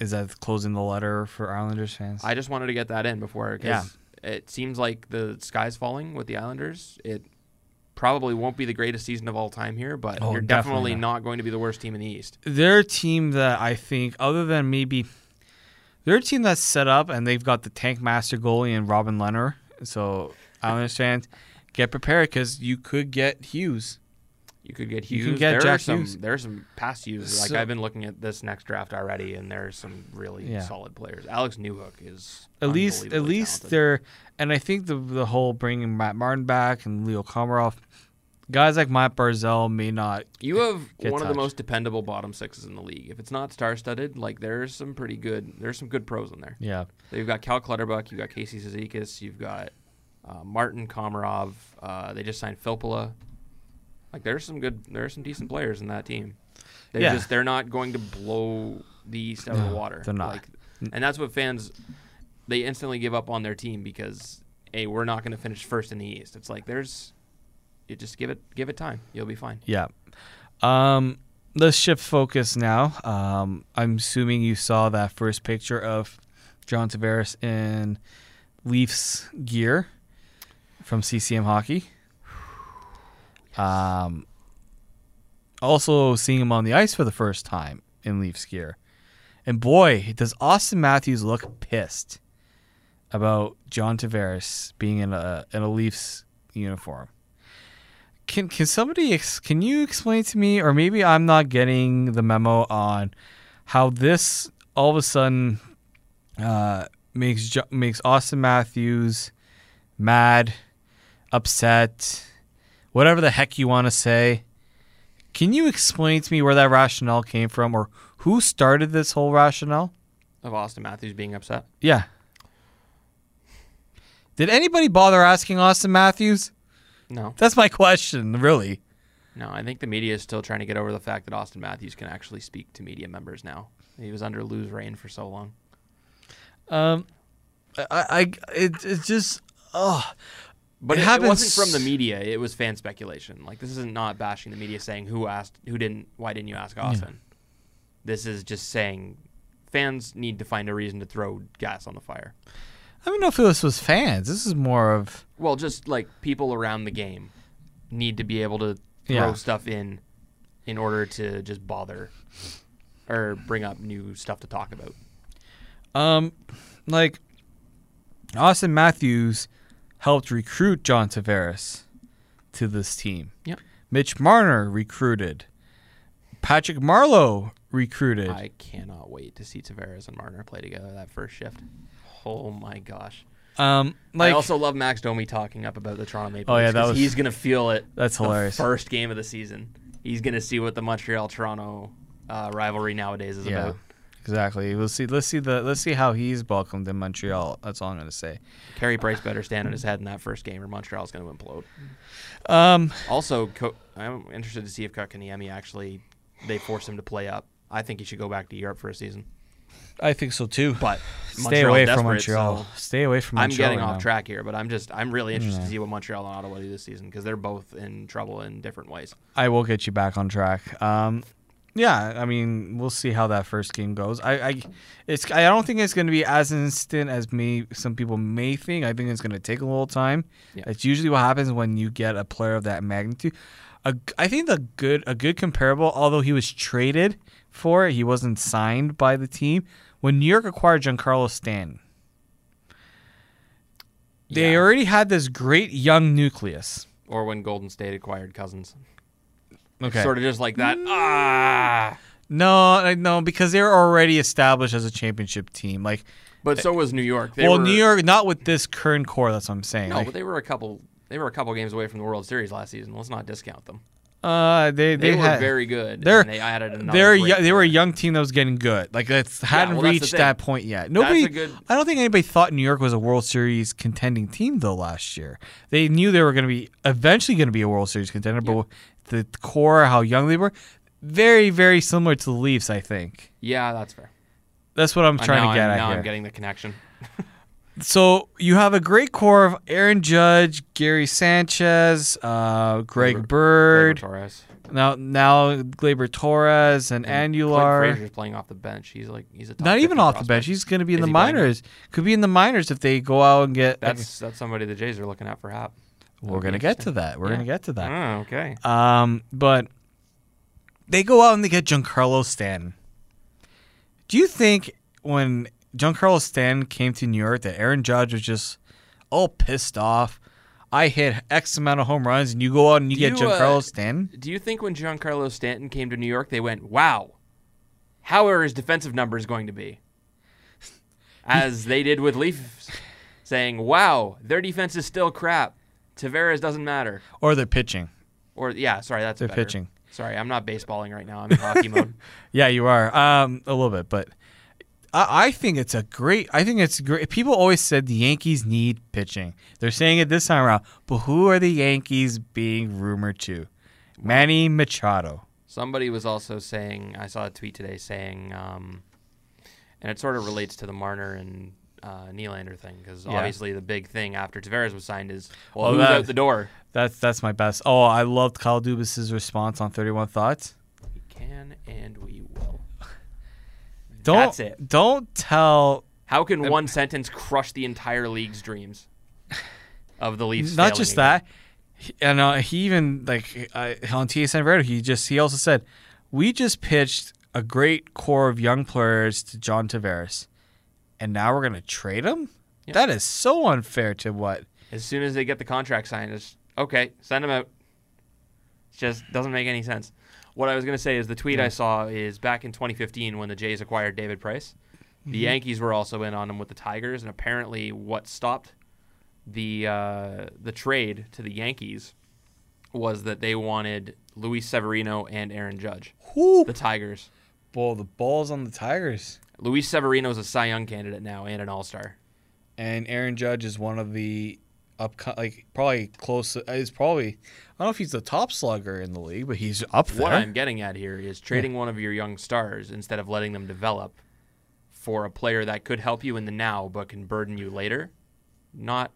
is that closing the letter for Islanders fans. I just wanted to get that in before Yeah. because it seems like the sky's falling with the Islanders. It probably won't be the greatest season of all time here, but Oh, you're definitely definitely not. not going to be the worst team in the East. they're a team that I think, other than maybe, they're a team that's set up and they've got the tank master goalie and Robin Lehner. So I understand. get prepared because you could get Hughes. You could get You Hughes. can get there Jack are some, Hughes. There's some past Hughes. Like So- I've been looking at this next draft already, and there's some really Yeah. solid players. Alex Newhook is At least, at least talented. they're, and I think the the whole bringing Matt Martin back and Leo Komarov, guys like Matt Barzal may not. You have one of the most dependable bottom sixes in the league. If it's not star-studded, like there's some pretty good. There's some good pros in there. Yeah, So You've got Cal Clutterbuck, you've got Casey Cizikas, you've got uh, Martin Komarov. Uh, they just signed Filppula. Like there's some good, there are some decent players in that team. They're Yeah. just they're not going to blow the East out of the water. they're not. Like, and that's what fans they instantly give up on their team because hey, we're not going to finish first in the East. It's like there's you just give it give it time. You'll be fine. Yeah. Um, let's shift focus now. Um, I'm assuming you saw that first picture of John Tavares in Leafs gear from CCM Hockey. (sighs) Um, also seeing him on the ice for the first time in Leafs gear. And boy, does Auston Matthews look pissed about John Tavares being in a in a Leafs uniform. Can can somebody ex- can you explain to me, or maybe I'm not getting the memo on how this all of a sudden uh, makes makes Auston Matthews mad, upset, whatever the heck you want to say. Can you explain to me where that rationale came from, or who started this whole rationale? Of Auston Matthews being upset. Yeah. Did anybody bother asking Auston Matthews? No, That's my question, really. no. I think the media is still trying to get over the fact that Auston Matthews can actually speak to media members now. He was under Lou's reign for so long. Um, I, I it, it's just, oh, But It it, it wasn't from the media. It was fan speculation. Like this isn't not bashing the media saying who asked, who didn't, why didn't you ask Austin. This is just saying fans need to find a reason to throw gas on the fire. I don't know if this was fans. This is more of, Well, just like people around the game need to be able to throw Yeah. stuff in in order to just bother or bring up new stuff to talk about. um, like Auston Matthews helped recruit John Tavares to this team. Yep. Mitch Marner recruited. Patrick Marleau recruited. I cannot wait to see Tavares and Marner play together that first shift. Oh my gosh. um, like I also love Max Domi talking up about the Toronto Maple Oh, yeah, Leafs that was- he's gonna feel it. That's the hilarious. First game of the season, he's gonna see what the Montreal Toronto uh, rivalry nowadays is yeah, about. exactly. We'll see. Let's see the. Let's see how he's welcomed in Montreal. That's all I'm gonna say. Carey Price better stand on his head in that first game, or Montreal's gonna implode. Um, Also, Co- I'm interested to see if Kotkaniemi actually they force him to play up. I think he should go back to Europe for a season. I think so too. But Stay away from Montreal. so Stay away from Montreal I'm getting right off now. track here, but I'm just I'm really interested Yeah. to see what Montreal and Ottawa do this season because they're both in trouble in different ways. I will get you back on track. Um, yeah, I mean, we'll see how that first game goes. I, I, it's, I don't think it's going to be as instant as me some people may think. I think it's going to take a little time. Yeah. It's usually what happens when you get a player of that magnitude. A, I think the good, a good comparable, although he was traded for it, he wasn't signed by the team. When New York acquired Giancarlo Stanton, they Yeah. already had this great young nucleus. Or when Golden State acquired Cousins. Okay. Sort of just like that. Mm. Ah. No, no, because they're already established as a championship team. Like, But so was New York. They well, were, New York, not with this current core. That's what I'm saying. No, Like, but they were a couple. They were a couple games away from the World Series last season. Let's not discount them. Uh, they They, they, were had, very good. they're- they added another. They're yo- they were a young team that was getting good. Like, it's hadn't well, reached that point yet. Nobody. a good- I don't think anybody thought New York was a World Series contending team though last year. They knew they were going to be eventually going to be a World Series contender, but the core, how young they were, very very similar to the Leafs. I think Yeah, that's fair. that's what I'm trying to get I'm, at now here. I'm getting the connection. (laughs) So you have a great core of Aaron Judge, Gary Sanchez, uh, Greg Bird, Torres. now now Gleyber Torres and, And Andujar. Clint Frazier's playing off the bench. He's like he's a top Not even 50 off the bench. He's going to be in Is the minors. Could be in the minors if they go out and get. That's that's somebody the Jays are looking at for Happ. we're going to get to that. We're Yeah. going to get to that. Oh, okay. Um, but they go out and they get Giancarlo Stanton. Do you think when Giancarlo Stanton came to New York that Aaron Judge was just all pissed off? I hit X amount of home runs, and you go out and you Do get you, uh, Stanton. Do you think when Giancarlo Stanton came to New York, they went, "Wow, how are his defensive numbers going to be?" As they did with Leafs, saying, "Wow, their defense is still crap. Tavares doesn't matter." Or they're pitching. Or yeah, sorry, that's They're better. pitching. Sorry, I'm not baseballing right now. I'm in hockey mode. (laughs) Yeah, you are. Um, a little bit, but I, I think it's a great. I think it's great. People always said the Yankees need pitching. They're saying it this time around. But who are the Yankees being rumored to? Manny Machado. Somebody was also saying, I saw a tweet today saying, um, and it sort of relates to the Marner and uh, Nylander thing because Yeah. obviously the big thing after Tavares was signed is well, Oh, who's that- out the door? That's that's my best. Oh, I loved Kyle Dubas's response on 31 Thoughts. We can and we will. Don't That's it. don't tell How can one sentence crush the entire league's dreams of the Leafs? not just that. he- And uh, he even like uh, on TSN Radio, he just he also said, "We just pitched a great core of young players to John Tavares, and now we're gonna trade him. Yeah. That is so unfair to what As soon as they get the contract signed, it's okay. Send them out. It just doesn't make any sense. What I was going to say is the tweet I saw is back in 2015 when the Jays acquired David Price. The Yankees were also in on him with the Tigers, and apparently, what stopped the uh, the trade to the Yankees was that they wanted Luis Severino and Aaron Judge. Who? The Tigers. Well, the balls on the Tigers. Luis Severino is a Cy Young candidate now and an All Star. And Aaron Judge is one of the up like probably close. Is probably I don't know if he's the top slugger in the league, but he's up there. What I'm getting at here is trading one of your young stars instead of letting them develop for a player that could help you in the now but can burden you later. Not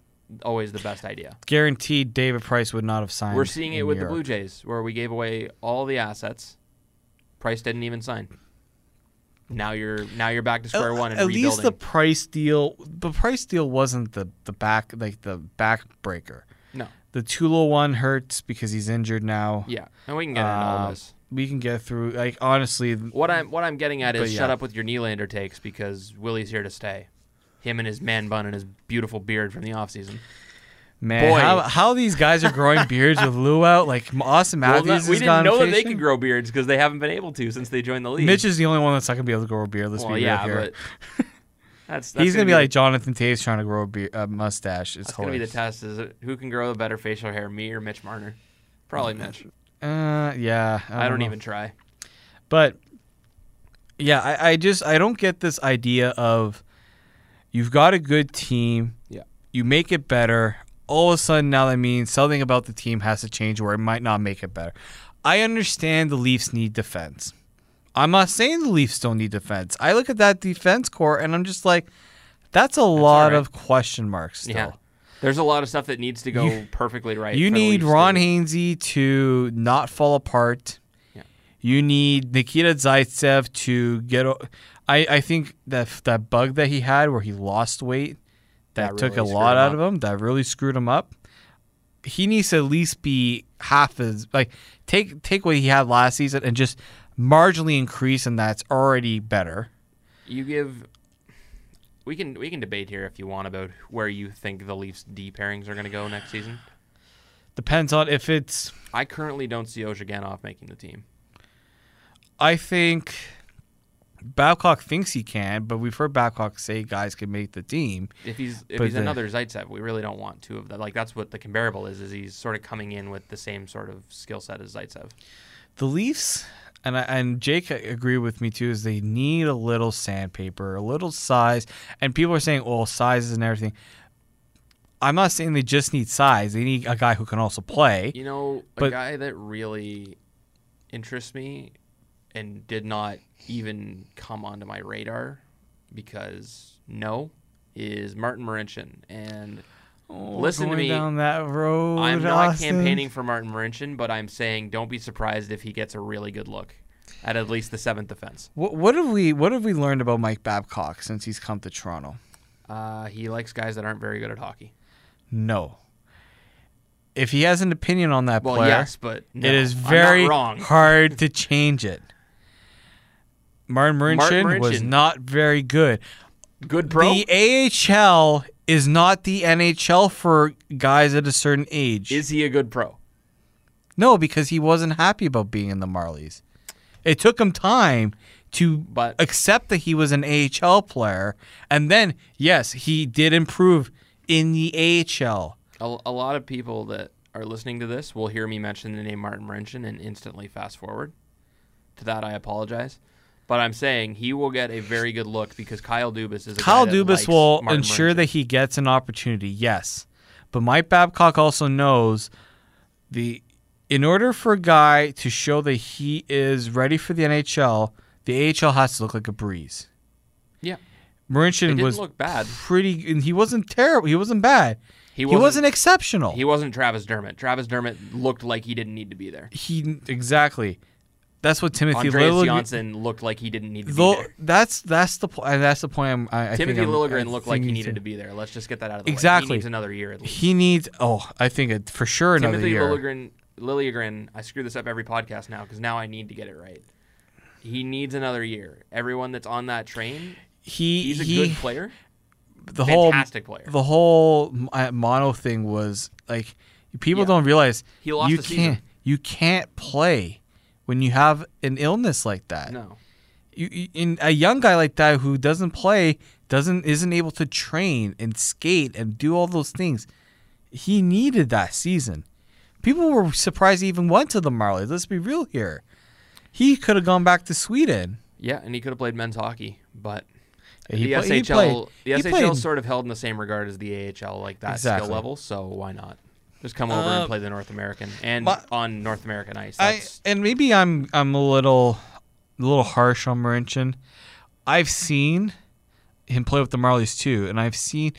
always the best idea. Guaranteed, David Price would not have signed. We're seeing it in with the Blue Jays where we gave away all the assets. Price didn't even sign. Now you're now you're back to square one and At rebuilding. least the price deal, the price deal wasn't the the back like the backbreaker. no. The Tulo one hurts because he's injured now. Yeah. And we can get into all Um, this. We can get through. Like honestly, What I'm what I'm getting at is yeah. shut up with your Nylander takes because Willie's here to stay. Him and his man bun and his beautiful beard from the offseason. Man, Boy. how how these guys are growing beards with Lou out? Like Austin Well, Matthews no- has we didn't know that they fishing. could grow beards because they haven't been able to since they joined the league. Mitch is the only one that's not gonna be able to grow a beard. Let's well, be yeah, real here. but (laughs) that's, that's He's gonna, be, the- like Jonathan Toews trying to grow a, beard, a mustache. It's gonna be the test. Is it, who can grow the better facial hair, me or Mitch Marner? Probably Mitch. Uh, yeah. I don't know. even try. But yeah, I, I just I don't get this idea of you've got a good team. Yeah. You make it better. All of a sudden now that means something about the team has to change where it might not make it better. I understand the Leafs need defense. I'm not saying the Leafs don't need defense. I look at that defense core and I'm just like, that's a lot all right. of question marks still. Yeah. There's a lot of stuff that needs to go You- perfectly right. You need Ron Hainsey to not fall apart. Yeah. You need Nikita Zaitsev to get. I, I think that that bug that he had where he lost weight that, That took really a lot out of him. That really screwed him up. He needs to at least be half as like take take what he had last season and just marginally increase, and that's already better. You give. We can we can debate here if you want about where you think the Leafs D pairings are going to go next season. Depends on if it's. I currently don't see Ozhiganov making the team. I think Babcock thinks he can, but we've heard Babcock say guys can make the team. If he's if he's the- another Zaitsev, we really don't want two of that. Like that's what the comparable is. Is he's sort of coming in with the same sort of skill set as Zaitsev. The Leafs and I, and Jake agree with me too is they need a little sandpaper, a little size, and people are saying, "Well, sizes and everything." I'm not saying they just need size; they need a guy who can also play. You know, a But- guy that really interests me and did not even come onto my radar because no is Martin Marincin and Oh, Listen to me. down that road. I'm not Austin. campaigning for Martin Marincin, but I'm saying don't be surprised if he gets a really good look at at least the seventh defense. What, what have we What have we learned about Mike Babcock since he's come to Toronto? Uh, he likes guys that aren't very good at hockey. No. If he has an opinion on that Well, player, yes, but no, it is very wrong. hard to change it. Martin Marincin, was not very good. Good pro. The AHL is not the NHL for guys at a certain age. Is he a good pro? no, because he wasn't happy about being in the Marlies. It took him time to But- accept that he was an AHL player, and then yes, he did improve in the AHL. A, a lot of people that are listening to this will hear me mention the name Martin Marincin and instantly fast forward. To that, I apologize. But I'm saying he will get a very good look because Kyle Dubas is a Kyle Dubas will Martin ensure that he gets an opportunity, yes. But Mike Babcock also knows the in order for a guy to show that he is ready for the NHL, the AHL has to look like a breeze. Yeah. Marincin was look bad. pretty. and He wasn't terrible. He wasn't bad. He He wasn't, wasn't, exceptional. He wasn't Travis Dermott. Travis Dermott looked like he didn't need to be there. He exactly. That's what Timothy Andreas Liljegren. Johnsson looked like he didn't need to be there. that's that's the po- uh, that's the point. I'm, I, I Timothy think I'm- Liljegren I looked like he needed to to- be there. Let's just get that out of the way. Exactly. He needs another year at least. He needs. Oh, I think it, for sure another Timothy year. Liljegren, Liljegren, I screw this up every podcast now because now I need to get it right. He needs another year. Everyone that's on that train, He he's a he good player, the whole fantastic player. the whole uh, mono thing was like people Yeah. don't realize He lost you can't season. you can't play when you have an illness like that. No, You, you in a young guy like that who doesn't play doesn't isn't able to train and skate and do all those things. He needed that season. People were surprised he even went to the Marlies. Let's be real here. He could have gone back to Sweden. yeah, and he could have played men's hockey, but He the play- SHL, played- the he SHL played- sort of held in the same regard as the AHL, like that Exactly. skill level. So why not just come over Uh, and play the North American and my- on North American ice? I and maybe I'm I'm a little a little harsh on Marincin. I've seen him play with the Marlies too, and I've seen.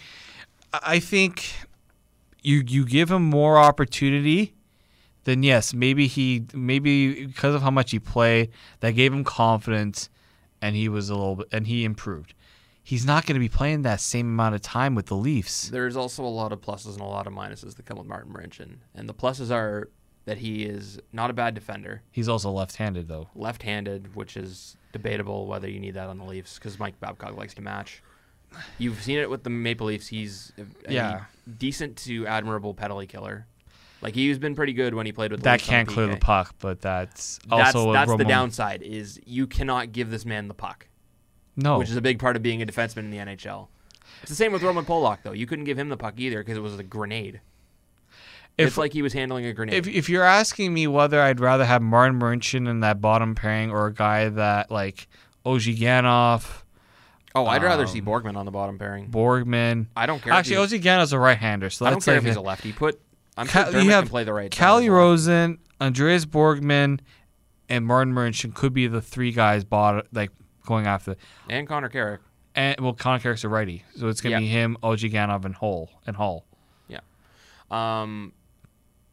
I I think you you give him more opportunity, then yes, maybe he maybe because of how much he played, that gave him confidence, and he was a little bit and he improved. He's not going to be playing that same amount of time with the Leafs. there's also a lot of pluses and a lot of minuses that come with Martin Marincin, and the pluses are that he is not a bad defender, He's also left-handed though. left-handed, which is debatable whether you need that on the Leafs because Mike Babcock likes to match. You've seen it with the Maple Leafs. He's Yeah. decent to admirable penalty killer. Like he's been pretty good when he played with the That Leafs can't clear the puck, but that's That's also a that's the downside is you cannot give this man the puck, No, which is a big part of being a defenseman in the NHL. It's the same with Roman Polak though. You couldn't give him the puck either because it was a grenade. If- it's like he was handling a grenade. if if you're asking me whether I'd rather have Martin Marincin in that bottom pairing or a guy that like Ozhiganov, oh, I'd rather see um, Borgman on the bottom pairing. Borgman. I don't care. Actually, Ozhigano's a right-hander, so I don't care like if he's a- lefty. Put I'm Ca- sure you have can play the right. side Calle as well. Rosen, Andreas Borgman, and Martin Marincin could be the three guys bottom like going after. and Connor Carrick. And well, Connor Carrick's a righty, so it's gonna Yeah. be him, Ozhiganov, and Hull and Hull. Yeah. Um,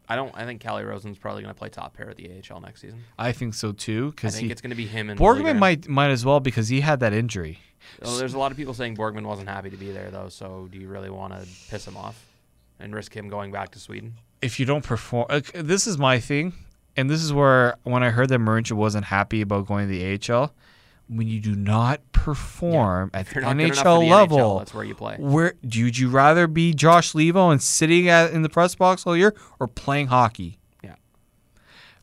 I don't. I think Calle Rosen's probably going to play top pair at the AHL next season. I think so too, I because think it's going to be him and Borgman might might as well because he had that injury. Oh, there's a lot of people saying Borgman wasn't happy to be there though. So do you really want to piss him off and risk him going back to Sweden? if you don't perform, like, this is my thing, and this is where when I heard that Marincin wasn't happy about going to the AHL, when you do not perform at the you're not good enough NHL the level, NHL, that's where you play. where would you rather be Josh Leivo and sitting at in the press box all year or playing hockey? Yeah.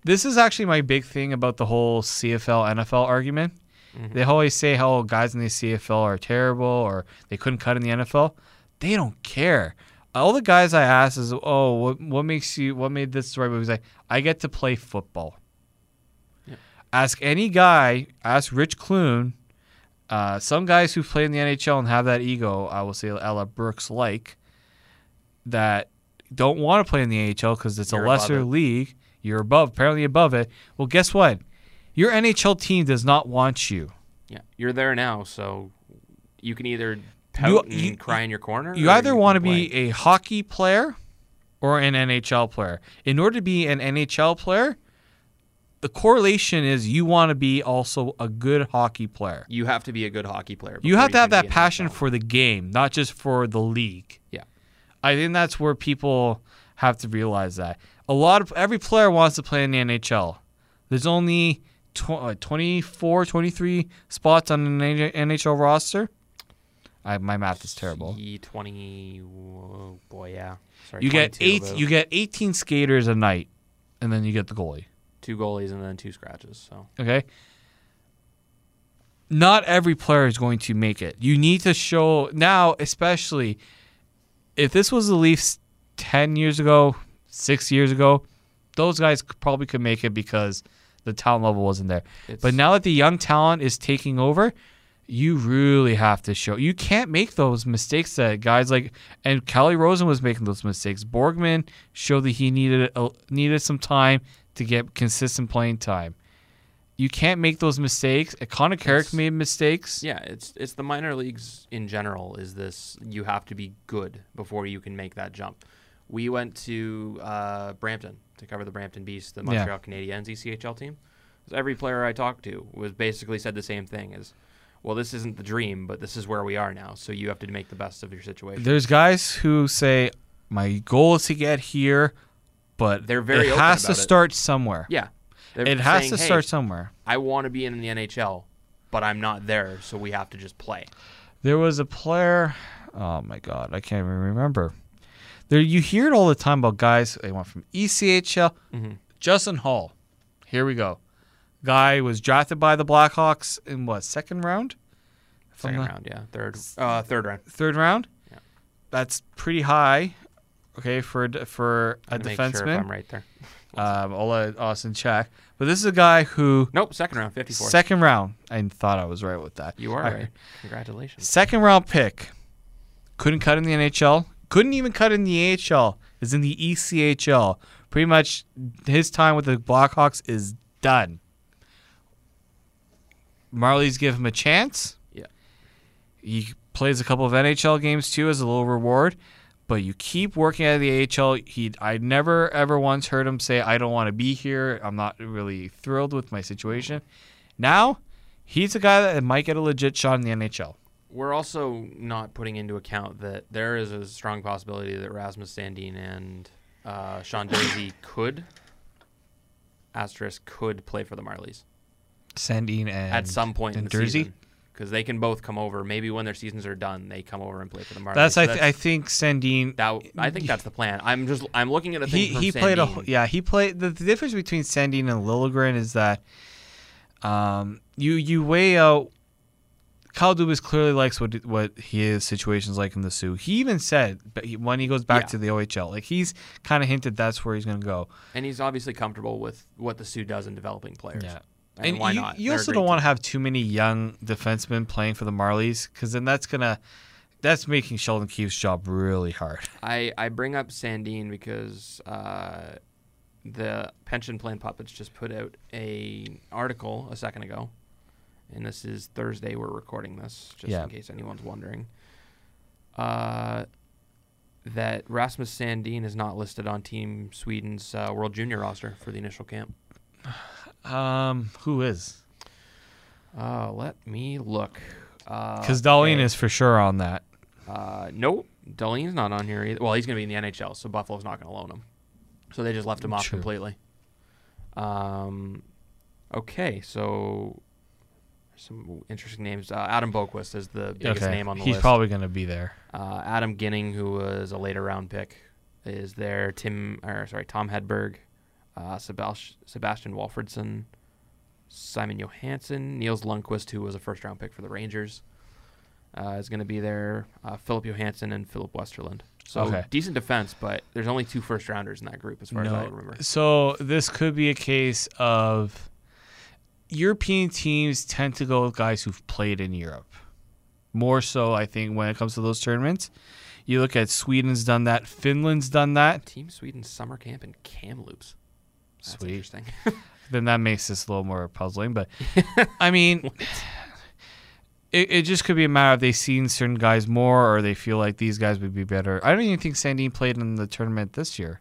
This is actually my big thing about the whole CFL NFL argument. Mhm. They always say how guys in the CFL are terrible or they couldn't cut in the NFL. They don't care. All the guys I ask is, "Oh, what what makes you? What made this the right move?" He's like, "I get to play football." Ask any guy. Ask Rich Clune. Uh, some guys who play in the NHL and have that ego, I will say, Ella Brooks like, that don't want to play in the AHL because it's You're a lesser league. You're above, apparently above it. Well, guess what? Your NHL team does not want you. Yeah, you're there now, so you can either pout and you- cry in your corner. You either can want to play. be a hockey player or an NHL player. In order to be an NHL player, the correlation is you want to be also a good hockey player. You have to be a good hockey player. You have to have that passion for the game, not just for the league. Yeah. I think that's where people have to realize that. A lot of every player wants to play in the NHL. There's only tw- uh, 24, 23 spots on an NHL roster. I, my math is terrible. E twenty. Oh boy, yeah. Sorry, You get eight. about You get 18 skaters a night, and then you get the goalie. Two goalies and then two scratches. So Okay. Not every player is going to make it. You need to show now, especially if this was the Leafs 10 years ago, six years ago, those guys probably could make it because the talent level wasn't there. it's, But now that the young talent is taking over, you really have to show. You can't make those mistakes that guys like and Calle Rosen was making those mistakes. Borgman showed that he needed a, needed some time to get consistent playing time. You can't make those mistakes. Connor Carrick It's- made mistakes. Yeah, it's it's the minor leagues in general. Is this you have to be good before you can make that jump? We went to uh, Brampton to cover the Brampton Beast, the Yeah. Montreal Canadiens E ECHL team. So every player I talked to was basically said the same thing: is well, this isn't the dream, but this is where we are now. So you have to make the best of your situation. There's guys who say, "My goal is to get here," but They're very it has to it. start somewhere. yeah, They're It has saying, to "Hey, start somewhere. I want to be in the NHL, but I'm not there, so we have to just play. There was a player. Oh my god, I can't even remember. There, you hear it all the time about guys. They went from ECHL. Mhm. Justin Holl. Here we go. Guy was drafted by the Blackhawks in what second round? Second round, yeah, third, uh, third round. third round. Yeah. That's pretty high. Okay, for for a make sure defenseman. I'm right there. (laughs) um, I'll let Austin check. But this is a guy who Nope, second round, 54. second round. I thought I was right with that. you are All right. Congratulations. Second round pick. Couldn't cut in the NHL. Couldn't even cut in the AHL. Is in the ECHL. Pretty much his time with the Blackhawks is done. Marlies give him a chance. Yeah. He plays a couple of NHL games too as a little reward. But you keep working at the AHL. He, I never ever once heard him say, "I don't want to be here. I'm not really thrilled with my situation." Now, he's a guy that might get a legit shot in the NHL. We're also not putting into account that there is a strong possibility that Rasmus Sandin and uh, Sean Durzi (coughs) could, asterisk, could play for the Marlies Sandin and at some point in the Jersey? season. Because they can both come over. Maybe when their seasons are done, they come over and play for the Marlins. That's So I, th- I think Sandin. that, I think that's the plan. I'm just I'm looking at a thing he he played a yeah he played the, the difference between Sandin and Liljegren is that um you you weigh out Kyle Dubas clearly likes what what his situation's like in the Soo. He even said but he, when he goes back Yeah. to the OHL, like he's kind of hinted that's where he's going to go. and he's obviously comfortable with what the Soo does in developing players. And, and why you, not? you They're also don't want to have too many young defensemen playing for the Marlies because then that's gonna that's making Sheldon Keefe's job really hard. (laughs) I, I bring up Sandin because uh, the pension plan puppets just put out a article a second ago, and this is Thursday. We're recording this, just Yeah. in case anyone's wondering. Uh, that Rasmus Sandin is not listed on Team Sweden's uh, World Junior roster for the initial camp. (sighs) (sighs) (sighs) Um, who is? Uh, let me look. Because Because Dahlin is for sure on that. Uh, nope, Dahlin's not on here either. Well, he's going to be in the NHL, so Buffalo's not going to loan him. So they just left him off completely. Um, okay, so some interesting names. Uh, Adam Boqvist is the biggest okay, name on the he's list. He's probably going to be there. uh, Adam Ginning, who was a later round pick, is there. Tim, or sorry, Tom Hedberg, uh, Sebas- Sebastian Walfredson, Simon Johansson, Niels Lundkvist, who was a first round pick for the Rangers, uh, is going to be there. Uh, Philip Johansson and Philip Westerlund. So Okay. decent defense, but there's only two first rounders in that group, as far as I remember. So this could be a case of European teams tend to go with guys who've played in Europe. More so, I think, when it comes to those tournaments. You look at Sweden's done that, Finland's done that. Team Sweden summer camp in Kamloops. That's Sweet. interesting. (laughs) Then that makes this a little more puzzling. But (laughs) I mean, it, it just could be a matter of they've seen certain guys more, or they feel like these guys would be better. I don't even think Sandin played in the tournament this year.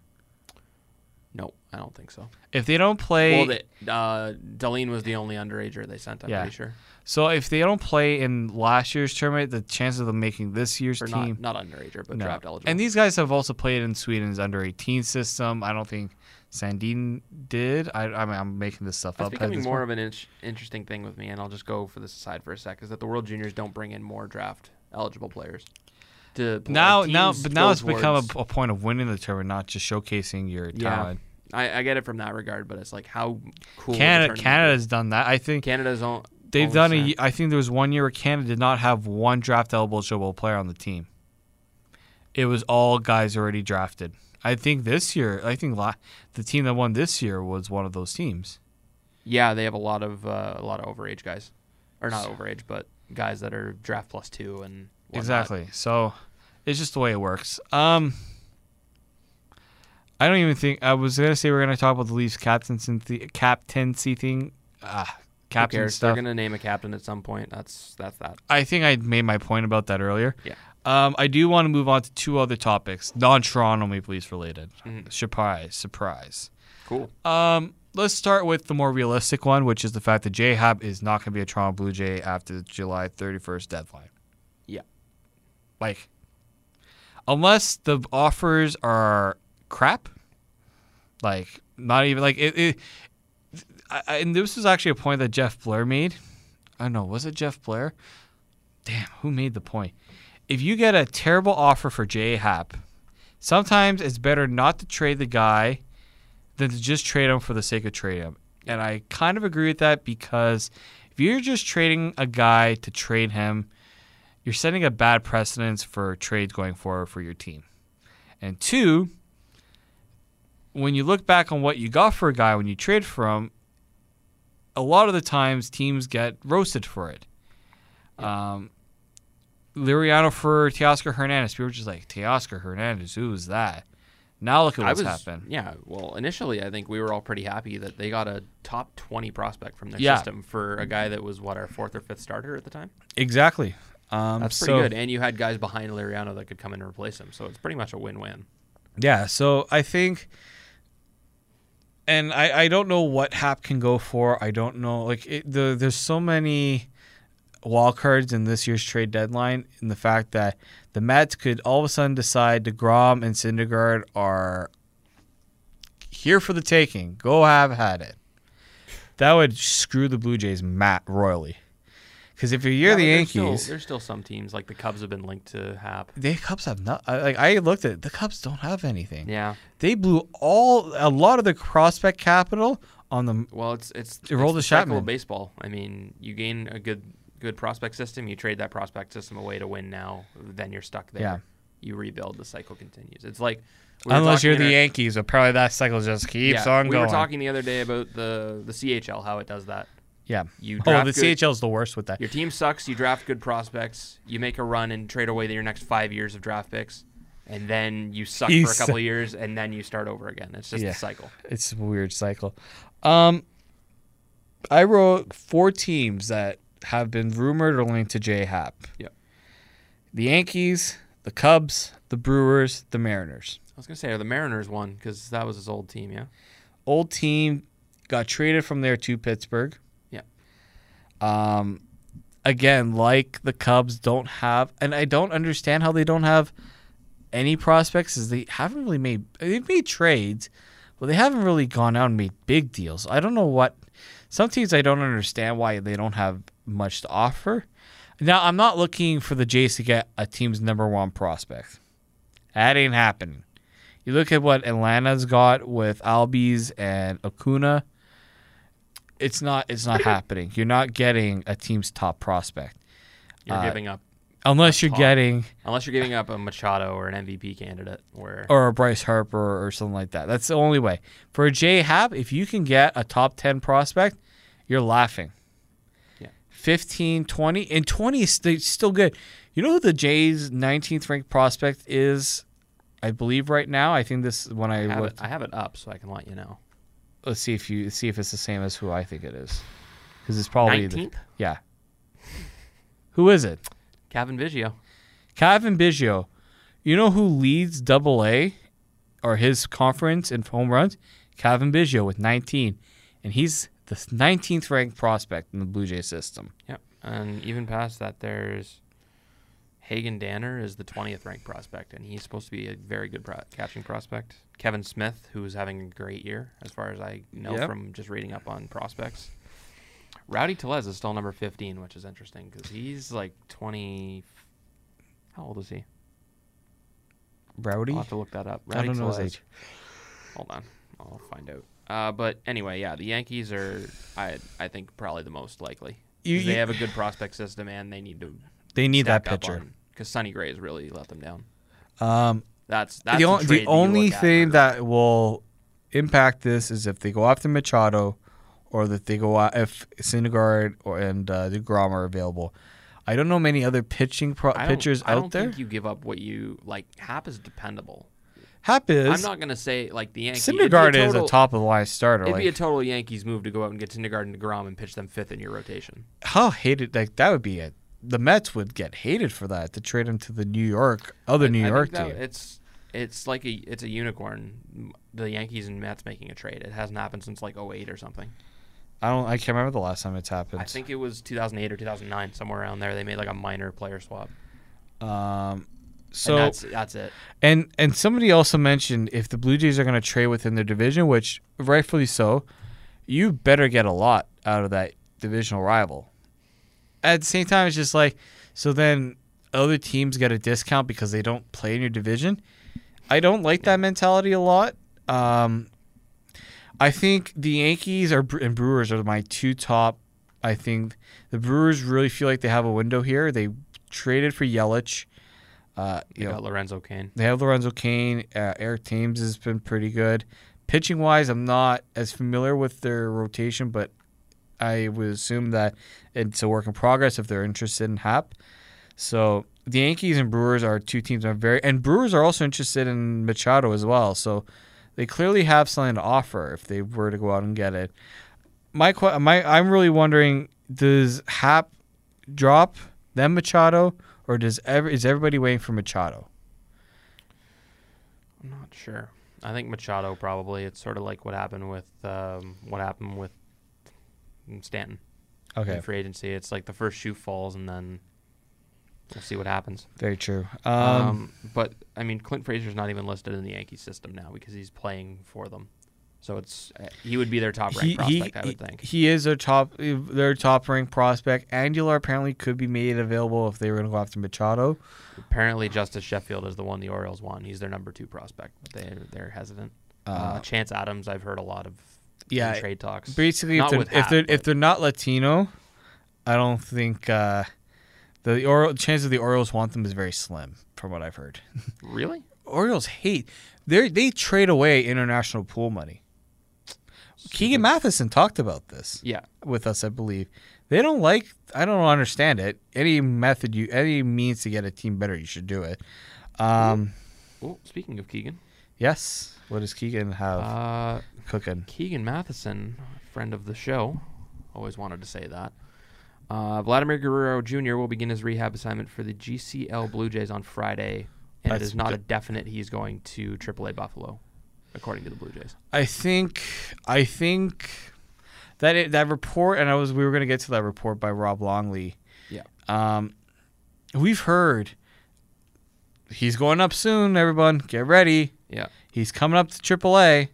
no, I don't think so. If they don't play, Well, uh, Dahlin was the only underager they sent. I'm Yeah. pretty sure. So if they don't play in last year's tournament, the chances of them making this year's Or team. not, not underager, but no. draft eligible. And these guys have also played in Sweden's under 18 system. I don't think Sandin did. I, I mean, I'm making this stuff That's up. becoming more point. of an in- interesting thing with me, and I'll just go for this aside for a sec. Is that the World Juniors don't bring in more draft eligible players to now, now, but now it's become a, a point of winning the tournament, not just showcasing your Yeah. talent. I, I get it from that regard, but it's like how cool. Canada, Canada's done that. I think Canada's own. they've done a. set. ye- I think there was one year where Canada did not have one draft eligible player on the team. It was all guys already drafted. I think this year, I think la- the team that won this year was one of those teams. Yeah, they have a lot of uh, a lot of overage guys, or not overage, but guys that are draft plus two and whatnot. Exactly. So it's just the way it works. Um, I don't even think I was gonna say we're gonna talk about the Leafs captaincy th- captaincy thing. Ah, captain stuff. They're gonna name a captain at some point. That's that's that. I think I made my point about that earlier. Yeah. Um, I do want to move on to two other topics, non-Toronto Maple Leafs related. Mhm. Surprise, surprise. Cool. Um, let's start with the more realistic one, which is the fact that J Happ is not going to be a Toronto Blue Jay after the July 31st deadline. Yeah. Like, unless the offers are crap, like not even like it. it I, I- and this was actually a point that Jeff Blair made. I don't know. Was it Jeff Blair? Damn, who made the point? If you get a terrible offer for J Happ, sometimes it's better not to trade the guy than to just trade him for the sake of trading him. And I kind of agree with that because if you're just trading a guy to trade him, you're setting a bad precedence for trades going forward for your team. And two, when you look back on what you got for a guy when you trade for him, a lot of the times teams get roasted for it. Um, Liriano for Teoscar Hernandez. People were just like, Teoscar Hernandez, who is that? Now look at what's was happened. yeah. Well, initially, I think we were all pretty happy that they got a top twenty prospect from their Yeah. system for a guy that was what our fourth or fifth starter at the time. Exactly. Um, That's pretty so- good. And you had guys behind Liriano that could come in and replace him. So it's pretty much a win-win. Yeah, so I think, and I, I don't know what Happ can go for. I don't know. Like it, the there's so many wild cards in this year's trade deadline, in the fact that the Mets could all of a sudden decide Degrom and Syndergaard are here for the taking. Go have had it. That would screw the Blue Jays mat royally. Because if you're Yeah, the but there's still- Yankees, there's still some teams like the Cubs have been linked to Happ. the Cubs have not. I- Like I looked at it, the Cubs don't have anything. Yeah. They blew all a lot of the prospect capital on the Well, it's it's, it's Aroldis the cycle Chapman. of baseball. I mean, you gain a good good prospect system, you trade that prospect system away to win now, then you're stuck there. Yeah. You rebuild, the cycle continues. It's like we unless you're the our- Yankees, but probably that cycle just keeps yeah, on we going. We were talking the other day about the the CHL, how it does that. yeah. You Oh, the good, CHL is the worst with that. Your team sucks. You draft good prospects. You make a run and trade away your next five years of draft picks, and then you suck You for a couple of years, and then you start over again. It's just Yeah. a cycle. It's a weird cycle. Um, I wrote four teams that have been rumored or linked to J Happ. Yep. The Yankees, the Cubs, the Brewers, the Mariners. I was gonna say, are the Mariners one because that was his old team, yeah. Old team got traded from there to Pittsburgh. Yeah. Um, again, like the Cubs, don't have, and I don't understand how they don't have any prospects. Is they haven't really made they've made trades, but they haven't really gone out and made big deals. I don't know what. Some teams I don't understand why they don't have much to offer. Now I'm not looking for the Jays to get a team's number one prospect. That ain't happening. You look at what Atlanta's got with Albies and Acuna. It's not. It's not happening. You're not getting a team's top prospect You're Uh, giving up unless you're top. getting unless you're giving up a Machado or an MVP candidate. Where or a Bryce Harper or something like that. That's the only way. For a J Happ, if you can get a top 10 prospect, you're laughing. Yeah. 15, 20, and 20 is still good. You know who the Jays 19th ranked prospect is? I believe right now. I think this when I, I have, it. I have it up so I can let you know. Let's see if you see if it's the same as who I think it is. Because it's probably the, Nineteenth, yeah. Who is it? Cavan Biggio. Cavan Biggio. You know who leads Double A or his conference in home runs? Cavan Biggio with 19, and he's the 19th ranked prospect in the Blue Jay system. Yep. And even past that, there's Hagen Danner is the 20th ranked prospect, and he's supposed to be a very good pro- catching prospect. Kevin Smith, who's having a great year, as far as I know Yep. from just reading up on prospects. Rowdy Tellez is still number 15, which is interesting because he's like 20. How old is he? Rowdy? I'll have to look that up. Rowdy I don't know his age. Hold on, I'll find out. Uh, but anyway, yeah, the Yankees are, I I think, probably the most likely. You- you- they have a good prospect system, and they need to They need that pitcher. because Sonny Gray has really let them down. Um, That's that's the, on- the only thing that will impact this is if they go after Machado or that they go out if Syndergaard or and uh, Degrom are available. I don't know many other pitching pro- I pitchers I out don't there. think you give up what you like. Happ is dependable. Happ is. I'm not gonna say like the Yankees. a Syndergaard is a top of the line starter. It'd be a total Yankees move to go out and get Syndergaard and Degrom and pitch them fifth in your rotation. how hated like that would be it. The Mets would get hated for that to trade him to the New York other New I York team. It's it's like a it's a unicorn. The Yankees and Mets making a trade. It hasn't happened since like 08 or something. I don't. I can't remember the last time it's happened. I think it was 2008 or 2009, somewhere around there. They made like a minor player swap. Um. So and that's that's it. And and somebody also mentioned if the Blue Jays are going to trade within their division, which rightfully so, you better get a lot out of that divisional rival. At the same time, it's just like so then other teams get a discount because they don't play in your division. I don't like that mentality a lot. Um, I think the Yankees are and Brewers are my two top. I think the Brewers really feel like they have a window here. They traded for Yelich. Uh, You you know, got Lorenzo Cain. they have Lorenzo Cain. Uh, Eric Thames has been pretty good. Pitching wise, I'm not as familiar with their rotation, but I would assume that it's a work in progress if they're interested in Happ. So the Yankees and Brewers are two teams that are very, and Brewers are also interested in Machado as well. So they clearly have something to offer if they were to go out and get it. My, my, I'm really wondering: Does Happ drop then Machado, or does ever is everybody waiting for Machado? I'm not sure. I think Machado probably. It's sort of like what happened with um, what happened with Stanton Okay. in free agency. It's like the first shoe falls and then we'll see what happens. Very true. Um, Um, but I mean, Clint Frazier's not even listed in the Yankee system now because he's playing for them. So it's uh, he would be their top ranked prospect, I would think. he is a top, their top ranked prospect. Andujar apparently could be made available if they were going to go after Machado. Apparently, Justus Sheffield is the one the Orioles want. He's their number two prospect, but they they're hesitant. Uh, Uh, Chance Adams, I've heard a lot of Yeah, trade talks. Basically, if they're, if Happ, they're if they're not Latino, I don't think uh, the or- chance of the Orioles want them is very slim, from what I've heard. (laughs) Really? Orioles hate they they trade away international pool money. Keegan Matheson talked about this. Yeah. with us, I believe. They don't like. I don't understand it. Any method you, any means to get a team better, you should do it. Um, Oh, speaking of Keegan, yes. What does Keegan have uh, cooking? Keegan Matheson, friend of the show, always wanted to say that. Uh, Vladimir Guerrero Jr. will begin his rehab assignment for the GCL Blue Jays on Friday, and That's it is not a definite he's going to AAA Buffalo, according to the Blue Jays. I think. I think that it, that report, and I was we were going to get to that report by Rob Longley. Yeah. Um, we've heard he's going up soon. Everyone, get ready. Yeah. He's coming up to AAA.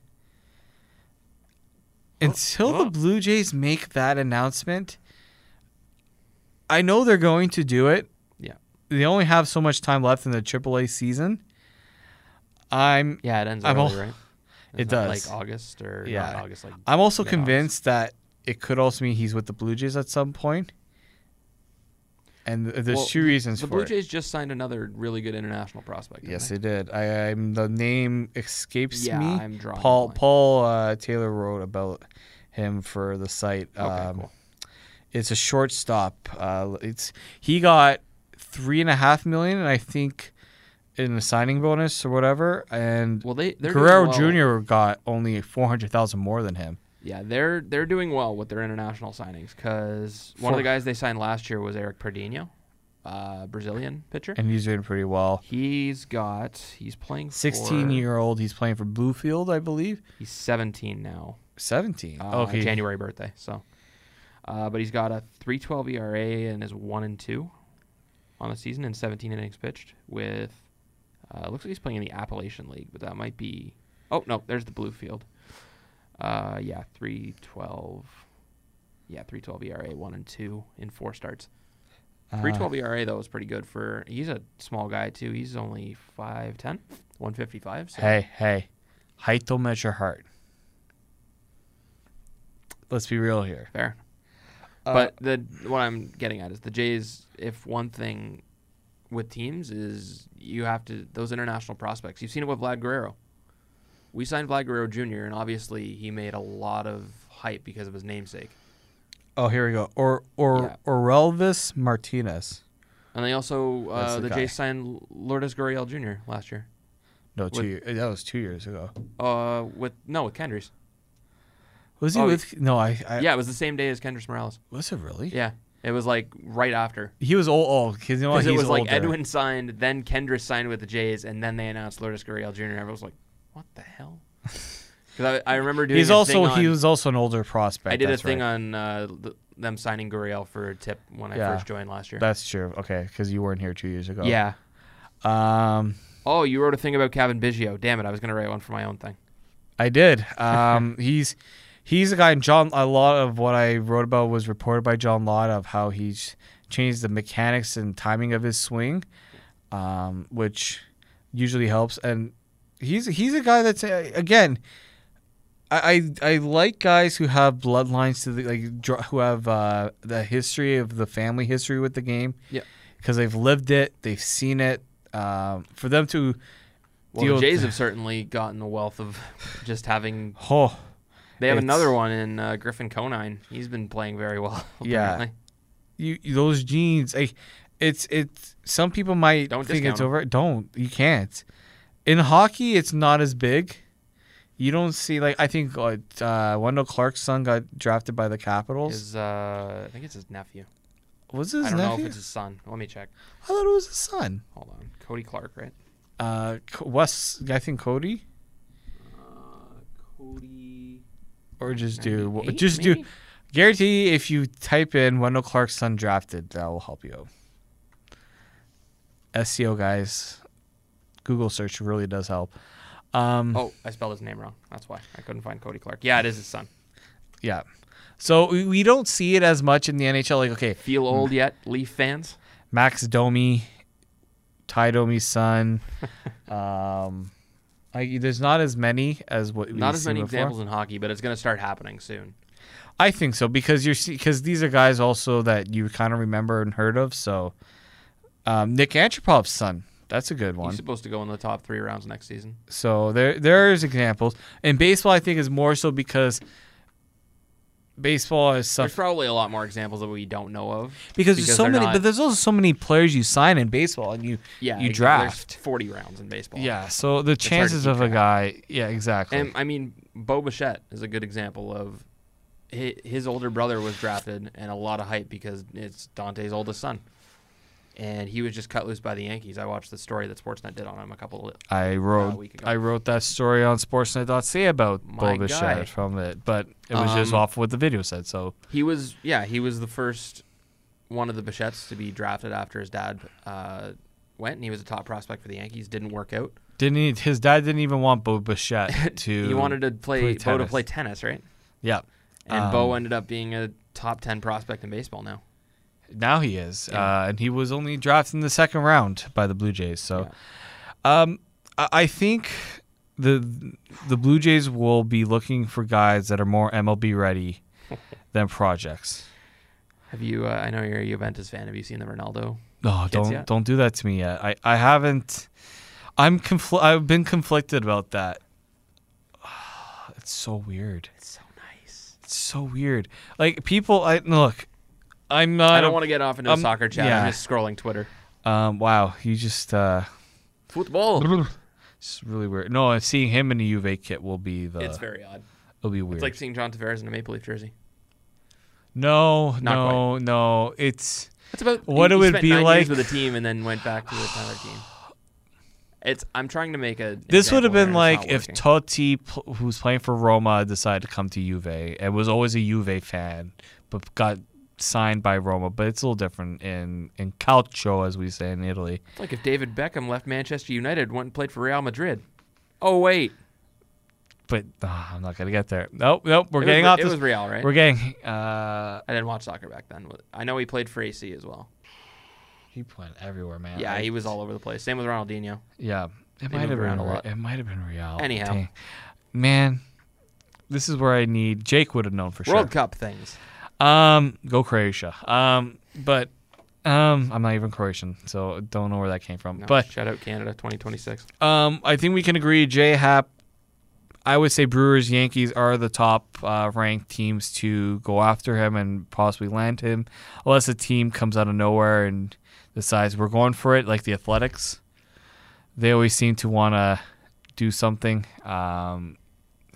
Until oh. the Blue Jays make that announcement, I know they're going to do it. Yeah. They only have so much time left in the AAA season. I'm Yeah, it ends I'm early, al- right? It does. Like August or Yeah. August, like I'm also convinced that it could also mean he's with the Blue Jays at some point. And th- there's Well, two reasons for. The for Blue it. Jays just signed another really good international prospect. Yes, they? they did. I, I'm the name escapes Yeah, me. I'm drawing Paul. Paul uh, Taylor wrote about him for the site. Okay, um, cool. It's a shortstop. Uh, it's he got three and a half million, and I think in the signing bonus or whatever. And Well, they they're Guerrero well. Jr. got only four hundred thousand more than him. Yeah, they're they're doing well with their international signings because one of the guys they signed last year was Eric Pardinho, uh, Brazilian pitcher. and he's doing pretty well. He's got he's playing. Sixteen for, year old, he's playing for Bluefield, I believe. He's 17 now. Seventeen. Uh, okay. January birthday. So, uh, but he's got a 3.12 ERA and is one and two on the season and 17 innings pitched. With uh, looks like he's playing in the Appalachian League, but that might be. Oh no, there's the Bluefield. Uh, yeah, 3.12. Yeah, 3.12 ERA, one and two in four starts. Uh, 3.12 ERA though is pretty good for. He's a small guy too. He's only 5'10", 155. So Hey, hey, height don't measure heart. Let's be real here. Fair. Uh, but the what I'm getting at is the Jays. If one thing with teams is you have to those international prospects. You've seen it with Vlad Guerrero. We signed Vlad Guerrero Jr. and obviously he made a lot of hype because of his namesake. Oh, here we go. Or or Yeah. Orelvis Martinez. And they also uh, the the. Jays signed Lourdes Gurriel Jr. last year. No, two. With- year, that was two years ago. Uh, with no, with Kendrys. Was he Oh, with? No, I. I yeah, it was the same day as Kendrys Morales. Was it really? Yeah, it was like right after. He was old. Oh, because you know it was like older. Edwin signed, then Kendrys signed with the Jays, and then they announced Lourdes Gurriel Jr. Everyone was like, "What the hell?" (laughs) Because I, I remember doing. He's a also thing on, he was also an older prospect. I did a thing right. on uh, th- them signing Gurriel for a tip when I Yeah. first joined last year. That's true. Okay, because you weren't here two years ago. Yeah. Um, Oh, you wrote a thing about Cavan Biggio. Damn it, I was gonna write one for my own thing. I did. Um, (laughs) he's he's a guy. And John, a lot of what I wrote about was reported by John Lott of how he's changed the mechanics and timing of his swing, um, which usually helps. And he's he's a guy that's uh, again. I, I I like guys who have bloodlines to the like who have uh, the history of the family history with the game. Yeah. because they've lived it, they've seen it. Um, for them to Well, the Jays have certainly gotten the wealth of just having. (sighs) oh They have It's- another one in uh, Griffin Conine. He's been playing very well. (laughs) Yeah. apparently. you those genes like it's it's some people might Don't think it's over don't you can't in hockey it's not as big you don't see like i think uh, uh Wendel clark's son got drafted by the capitals His, uh, I think it's his nephew. was his I don't know if it's his son. Let me check. i thought it was his son Hold on, Cody Clark, right? uh wes i think cody Uh, Cody. Or just do 98, just maybe? do guarantee if you type in Wendel clark's son drafted that will help you seo guys google search really does help um Oh, I spelled his name wrong. That's why I couldn't find Cody Clark. Yeah, it is his son. Yeah. So we, we don't see it as much in the NHL. Like, okay, Feel old yet, Leaf fans? Max Domi, Tie Domi's son. (laughs) um, like, there's not as many as what we've Not as many before. examples in hockey, but it's going to start happening soon. I think so because you're because these are guys also that you kind of remember and heard of. So, um, Nik Antropov's son. That's a good one. He's supposed to go in the top three rounds next season. So there there's examples. And baseball, I think, is more so because baseball is There's probably a lot more examples that we don't know of. because, there's so many. not- But there's also so many players you sign in baseball, and you Yeah, you draft. 40 rounds in baseball. Yeah, so the to chances of a guy, yeah, exactly. And I mean, Bo Bichette is a good example of his older brother was drafted and a lot of hype because it's Dante's oldest son. And he was just cut loose by the Yankees. I watched the story that Sportsnet did on him a couple of I wrote week ago. I wrote that story on Sportsnet.ca about My Bo guy. From it, but it was just Um, off what the video said. So He was, yeah, he was the first one of the Bichettes to be drafted after his dad uh, went, and he was a top prospect for the Yankees. Didn't work out. didn't he, his dad didn't even want Bo Bichette (laughs) to. he wanted to play, play Bo to tennis. play tennis, right? Yeah. And Bo Um, ended up being a top ten prospect in baseball now. Now he is, Yeah. uh, and he was only drafted in the second round by the Blue Jays. So, Yeah. um, I, I think the the Blue Jays will be looking for guys that are more MLB ready (laughs) than projects. Have you? Uh, I know you're a Juventus fan. Have you seen the Ronaldo? No, Kids don't yet? don't do that to me yet. I, I haven't. I'm confl- I've been conflicted about that. (sighs) It's so weird. It's so nice. It's so weird. Like people, I look. I'm not. I don't want to get off into a um, soccer chat. yeah. I'm just scrolling Twitter. Um. Wow. You just. uh Football. It's really weird. No, seeing him in a Juve kit will be the. it's very odd. It'll be weird. It's like seeing John Tavares in a Maple Leaf jersey. no, Not no, no. It's It's about What he- it he would be like- with a team and then went back to another team. It's. I'm trying to make a. this would have been like if. Totti, who's playing for Roma, decided to come to Juve and was always a Juve fan, but got signed by Roma. But it's a little different in in calcio, as we say in Italy. It's like if David Beckham left Manchester United, went and played for Real Madrid. Oh wait, But ah, I'm not gonna get there. Nope, nope. We're It getting was, off It this. was Real, right? We're getting. Uh, I didn't watch soccer back then. I know he played for AC as well. he went everywhere, man. Yeah, I- he was all over the place. Same with Ronaldinho. Yeah, it They might have been. It might have been Real. Anyhow. Dang. man, this is where I need. Jake would have known for World sure. World Cup things. Um, go Croatia. Um, but um, I'm not even Croatian, so don't know where that came from. No, But shout out Canada 2026. um, I think we can agree. J Happ. I would say Brewers, Yankees are the top uh, ranked teams to go after him and possibly land him, unless a team comes out of nowhere and decides we're going for it, like the Athletics. They always seem to want to do something. Um,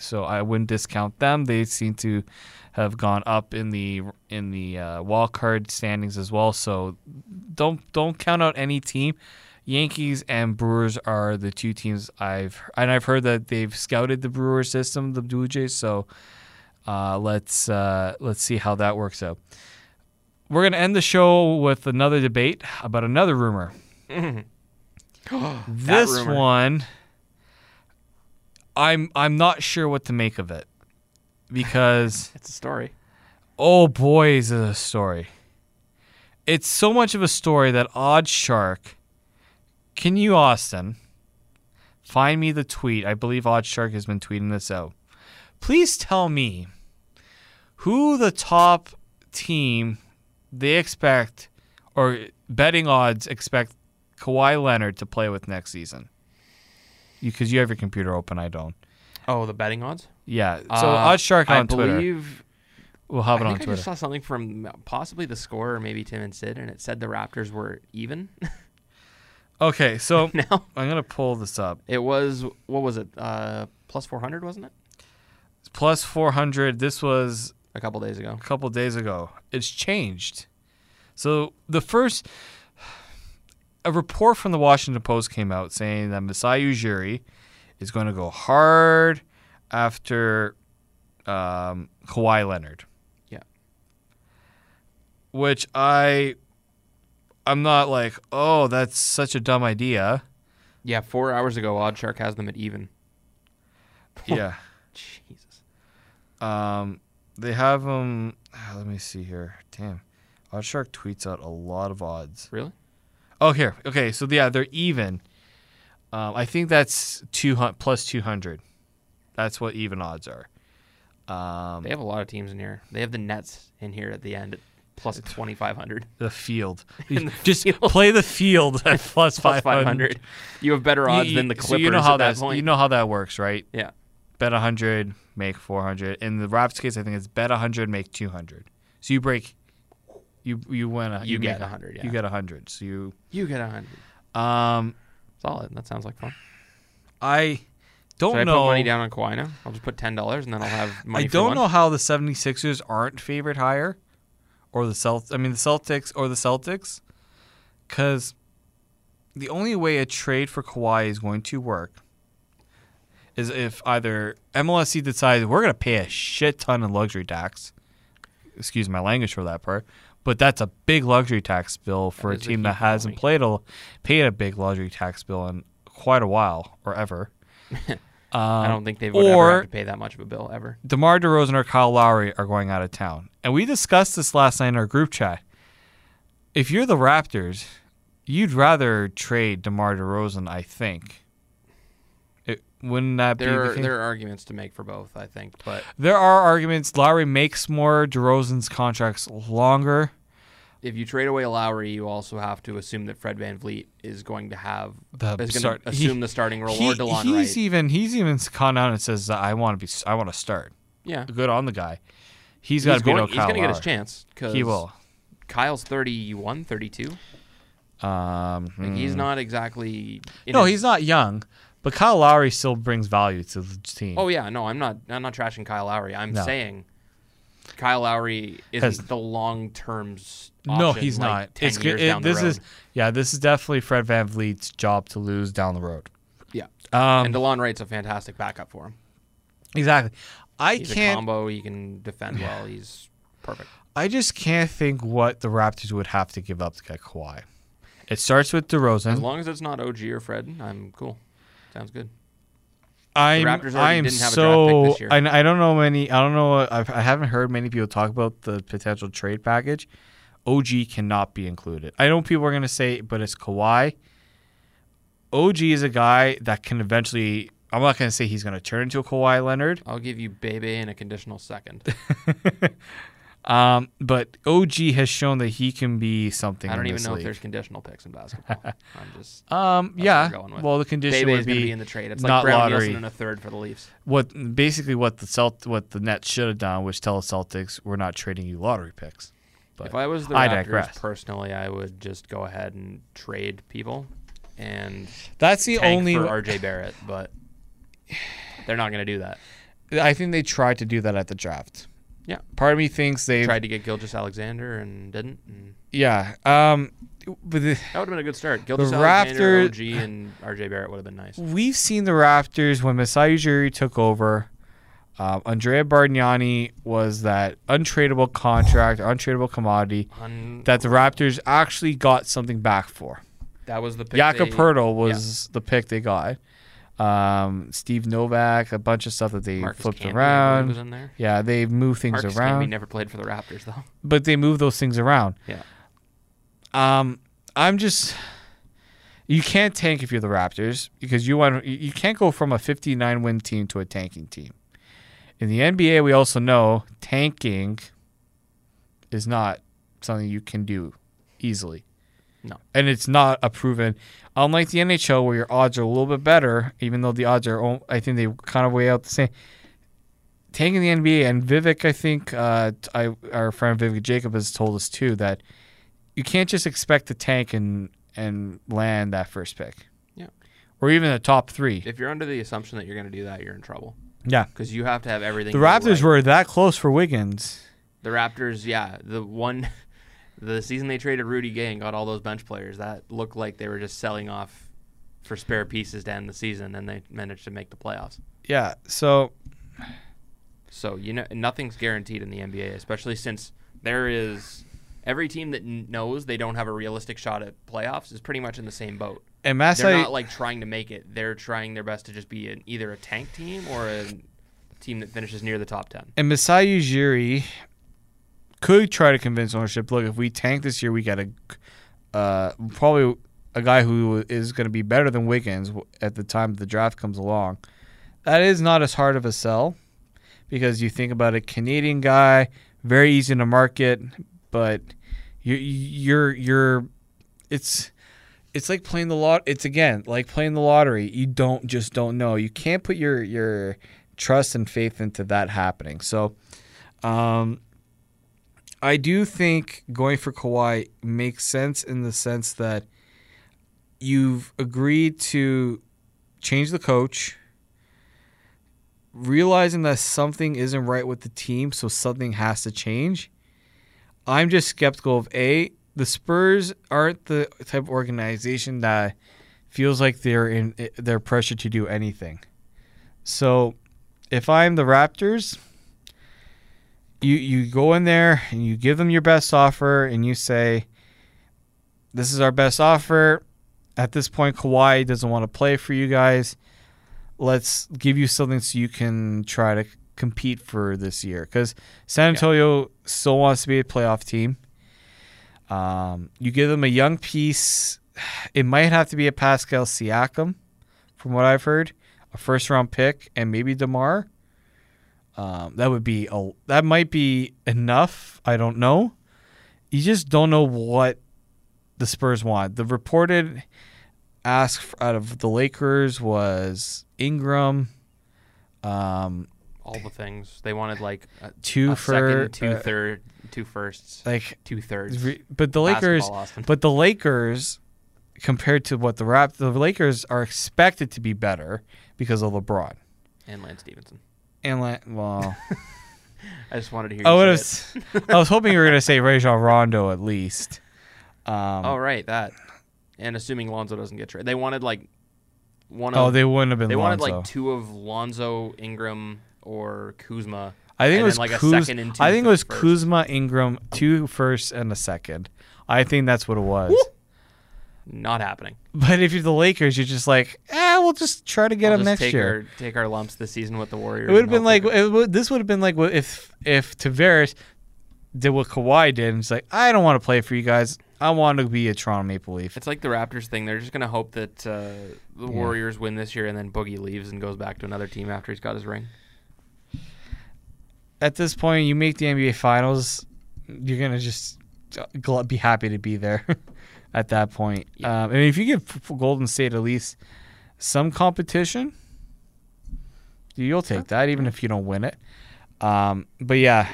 so I wouldn't discount them. They seem to have gone up in the in the uh, wild card standings as well. So don't don't count out any team. Yankees and Brewers are the two teams I've and I've heard that they've scouted the Brewer system, the Blue Jays. So uh, let's uh, let's see how that works out. We're gonna end the show with another debate about another rumor. (laughs) this rumor. one, I'm I'm not sure what to make of it because (laughs) It's a story. oh boy is it a story. It's so much of a story that Odd Shark, can you Austin, find me the tweet? I believe Odd Shark has been tweeting this out. Please tell me who the top team they expect or betting odds expect Kawhi Leonard to play with next season. Because you, have your computer open, I don't. Oh, the betting odds. Yeah. So Uh, Odd Shark on I Twitter. believe. we'll have it I on think I Twitter. just saw something from possibly the score or maybe Tim and Sid, and it said the Raptors were even. (laughs) Okay, so (laughs) now I'm gonna pull this up. it was what was it? Uh, plus four hundred, wasn't it? Plus 400. This was A couple days ago. a couple days ago. It's changed. So the first, a report from the Washington Post came out saying that Masai Ujiri is going to go hard after um, Kawhi Leonard. Yeah. Which I, I'm not like, oh, that's such a dumb idea. Yeah, four hours ago, Odd Shark has them at even. yeah. (laughs) Jesus. Um, they have them. let me see here. Damn, Oddshark tweets out a lot of odds. Really? Oh, here. Okay, so yeah, they're even. Um, I think that's two hundred plus two hundred. That's what even odds are. Um, They have a lot of teams in here. They have the Nets in here at the end plus (laughs) twenty five hundred. the field. (laughs) The Just field. play the field at (laughs) plus Plus five five hundred. hundred. You have better odds than the Clippers So you know how at that point. You know how that works, right? yeah. Bet hundred, make four hundred. In the Raps case, I think it's bet hundred, make two hundred. So you break. You you win a You make get a 100, Yeah. You get a hundred. So you You get a hundred. um Solid. That sounds like fun. I don't Should I know. put money down on Kawhi now? I'll just put ten dollars and then I'll have money I for don't lunch. know how the 76ers aren't favored higher or the Celt I mean the Celtics or the Celtics cuz the only way a trade for Kawhi is going to work is if either MLSE decides we're going to pay a shit ton in luxury tax. Excuse my language for that part. But that's a big luxury tax bill for a is a team that hasn't played a paid a big luxury tax bill in quite a while or ever. (laughs) I Um, don't think they've ever have to pay that much of a bill ever. DeMar DeRozan or Kyle Lowry are going out of town. And we discussed this last night in our group chat. If you're the Raptors, you'd rather trade DeMar DeRozan, I think. Wouldn't that be There the are, case? there are arguments to make for both, I think, but There are arguments. Lowry makes more. DeRozan's contracts longer. if you trade away Lowry, you also have to assume that Fred VanVleet is going to have The is going start- to he- assume the starting role He- or Delon he's Wright. even he's even gone out and says that I want to be I want to start. yeah, Good on the guy. He's got to going, out he's going to get his chance because He will. Kyle's 31, 32. Um, Like, he's hmm. not exactly. No, his- he's not young, but Kyle Lowry still brings value to the team. Oh yeah, no, I'm not. I'm not trashing Kyle Lowry. I'm No. saying Kyle Lowry isn't Has- the long term. no, he's like, not. 10 It's years it- this is yeah. This is definitely Fred VanVleet's job to lose down the road. yeah. Um, and Delon Wright's a fantastic backup for him. exactly. I He's a can't. combo. He can defend well. He's perfect. I just can't think what the Raptors would have to give up to get Kawhi. It starts with DeRozan. As long as it's not OG or Fred, I'm cool. Sounds good. I'm, Raptors I'm didn't have a draft so pick this year. I, I don't know many. I don't know. I've, I haven't heard many people talk about the potential trade package. OG cannot be included. I know people are going to say, but it's Kawhi. OG is a guy that can eventually. I'm not going to say he's going to turn into a Kawhi Leonard, I'll give you Bebe in a conditional second. (laughs) um, but OG has shown that he can be something. I don't even know if there's conditional picks in basketball. (laughs) I'm just Um, yeah. going with. Well, the condition Bebe would is going to be, be in the trade. It's not like Brown lottery. Nielsen in a third for the Leafs. what basically what the Celt what the Nets should have done, which tell the Celtics we're not trading you lottery picks. But if I was the I Raptors digress. personally, I would just go ahead and trade people and that's the only for RJ Barrett. But They're not going to do that. I think they tried to do that at the draft. Yeah. Part of me thinks they Tried to get Gilgeous-Alexander and didn't. And Yeah. Um, but the, that would have been a good start. Gilgeous-Alexander, Raptors- OG, and RJ Barrett would have been nice. we've seen the Raptors when Masai Ujiri took over. Um, Andrea Bargnani was that untradeable contract, untradeable commodity Un- that the Raptors actually got something back for. that was the pick. Jakob Poeltl was the pick they got. Um, Steve Novak, a bunch of stuff that they Marcus flipped Camby, believe, was around. in there. Yeah, they moved things Marcus around, Camby never played for the Raptors though. but they moved those things around. Yeah. Um, I'm just. You can't tank if you're the Raptors because you want you you can't go from a 59 win team to a tanking team. In the NBA, we also know tanking is not something you can do easily. No. And it's not a proven, unlike the NHL where your odds are a little bit better, even though the odds are, I think they kind of weigh out the same. Tanking the NBA and Vivek, I think, uh, I, our friend Vivek Jacob has told us too that you can't just expect to tank and and land that first pick. Yeah. Or even the top three. If you're under the assumption that you're going to do that, you're in trouble Yeah. because you have to have everything. The Raptors right. were that close for Wiggins. The Raptors, yeah, the one, the season they traded Rudy Gay and got all those bench players, that looked like they were just selling off for spare pieces to end the season, and they managed to make the playoffs. Yeah. So So you know, nothing's guaranteed in the NBA, especially since there is every team that kn- knows they don't have a realistic shot at playoffs is pretty much in the same boat. and They're not like trying to make it; they're trying their best to just be an, either a tank team or a team that finishes near the top ten. and Masai Ujiri could try to convince ownership. Look, if we tank this year, we got a uh, probably a guy who is going to be better than Wiggins at the time the draft comes along. That is not as hard of a sell because you think about a Canadian guy, very easy to market, but you you're you're it's it's like playing the lot. It's again like playing the lottery. You don't just don't know. You can't put your your trust and faith into that happening. So, um, I do think going for Kawhi makes sense in the sense that you've agreed to change the coach, realizing that something isn't right with the team, so something has to change. I'm just skeptical of a the Spurs aren't the type of organization that feels like they're in eh, they're pressured to do anything. So, if I'm the Raptors, you you go in there and you give them your best offer and you say, "This is our best offer." At this point, Kawhi doesn't want to play for you guys. Let's give you something so you can try to compete for this year because San Antonio still wants to be a playoff team. Um, you give them a young piece. It might have to be a Pascal Siakam, from what I've heard, a first round pick, and maybe Demar. Um, that would be a that might be enough. I don't know. You just don't know what the Spurs want. The reported ask out of the Lakers was Ingram, um, All the things they wanted, like a, two a for second, two uh, third, two firsts, like two thirds. re- but the Lakers But the Lakers, compared to what the Rap, the Lakers are expected to be better because of LeBron. and Lance Stephenson. And like, well, (laughs) I just wanted to hear. I would say have. I was hoping you were gonna say (laughs) Rajon Rondo at least. Um. Oh right, that. And assuming Lonzo doesn't get traded, they wanted like one. oh, of, they wouldn't have been. they wanted like two of Lonzo, Ingram, or Kuzma. I think it was like, a Kuz- second and two I think it was first. Kuzma, Ingram, two firsts and a second. I think that's what it was. Not happening. (laughs) But if you're the Lakers, you're just like, eh, we'll just try to get I'll just next take year. Our, take our lumps this season with the Warriors. It would have been like it would, this would have been like if if Tavares did what Kawhi did and it's like I don't want to play for you guys. I want to be a Toronto Maple Leaf. It's like the Raptors thing. They're just gonna hope that uh, the Yeah. Warriors win this year, and then Boogie leaves and goes back to another team after he's got his ring. At this point, you make the NBA Finals, you're gonna just be happy to be there. (laughs) at that point, Yeah. um, I mean, if you give Golden State at least some competition, you'll take that, even if you don't win it. Um, but yeah,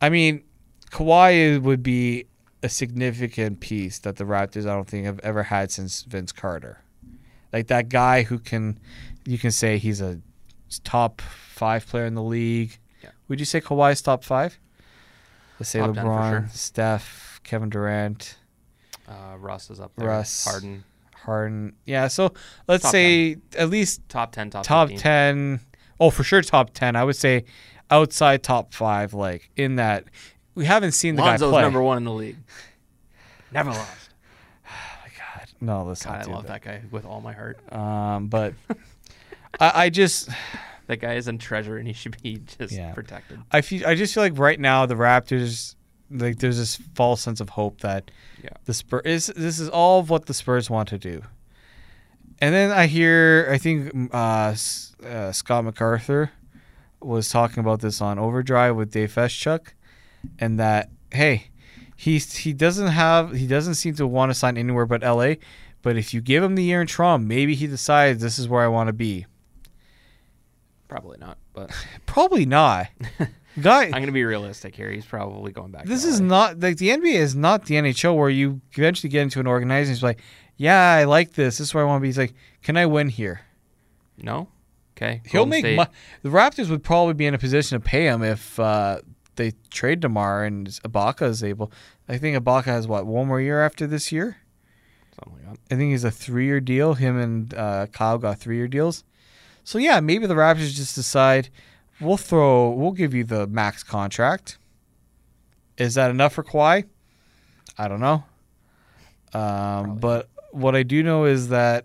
I mean, Kawhi would be a significant piece that the Raptors I don't think have ever had since Vince Carter. Like that guy who can you can say he's a top five player in the league. Yeah. Would you say Kawhi's top five? Let's say Top LeBron, sure. Steph, Kevin Durant, Uh, Russ is up there. Russ. Harden. Harden. Yeah, so let's Top say at least Top 10, top, top 15. 10. Oh, for sure top 10. I would say outside top 5 like in that we haven't seen the Lonzo's guy play. number one in the league. (sighs) Never lost. (sighs) God, no, let's God, I love that. that guy with all my heart. Um, but (laughs) I, I just (sighs) That guy is a treasure and he should be just Yeah. protected. I feel I just feel like right now the Raptors like there's this false sense of hope that Yeah. the Spurs is this is all of what the Spurs want to do. And then I hear I think uh, uh, Scott MacArthur was talking about this on Overdrive with Dave Feschuk, and that hey, he's he doesn't have he doesn't seem to want to sign anywhere but LA, but if you give him the year in Toronto, maybe he decides this is where I want to be. Probably not, but (laughs) Probably not. (laughs) Guy, I'm going to be realistic here. He's probably going back. This is not like the NBA is not the NHL where you eventually get into an organization. It's like, yeah, I like this. This is where I want to be. He's like, can I win here? No? Okay. He'll Golden make the Raptors would probably be in a position to pay him if uh, they trade Demar and Ibaka is able. I think Ibaka has what one more year after this year. Something like that. I think he's a three-year deal. Him and uh, Kyle got three-year deals. So yeah, maybe the Raptors just decide we'll throw, we'll give you the max contract. Is that enough for Kawhi? I don't know. Um, but what I do know is that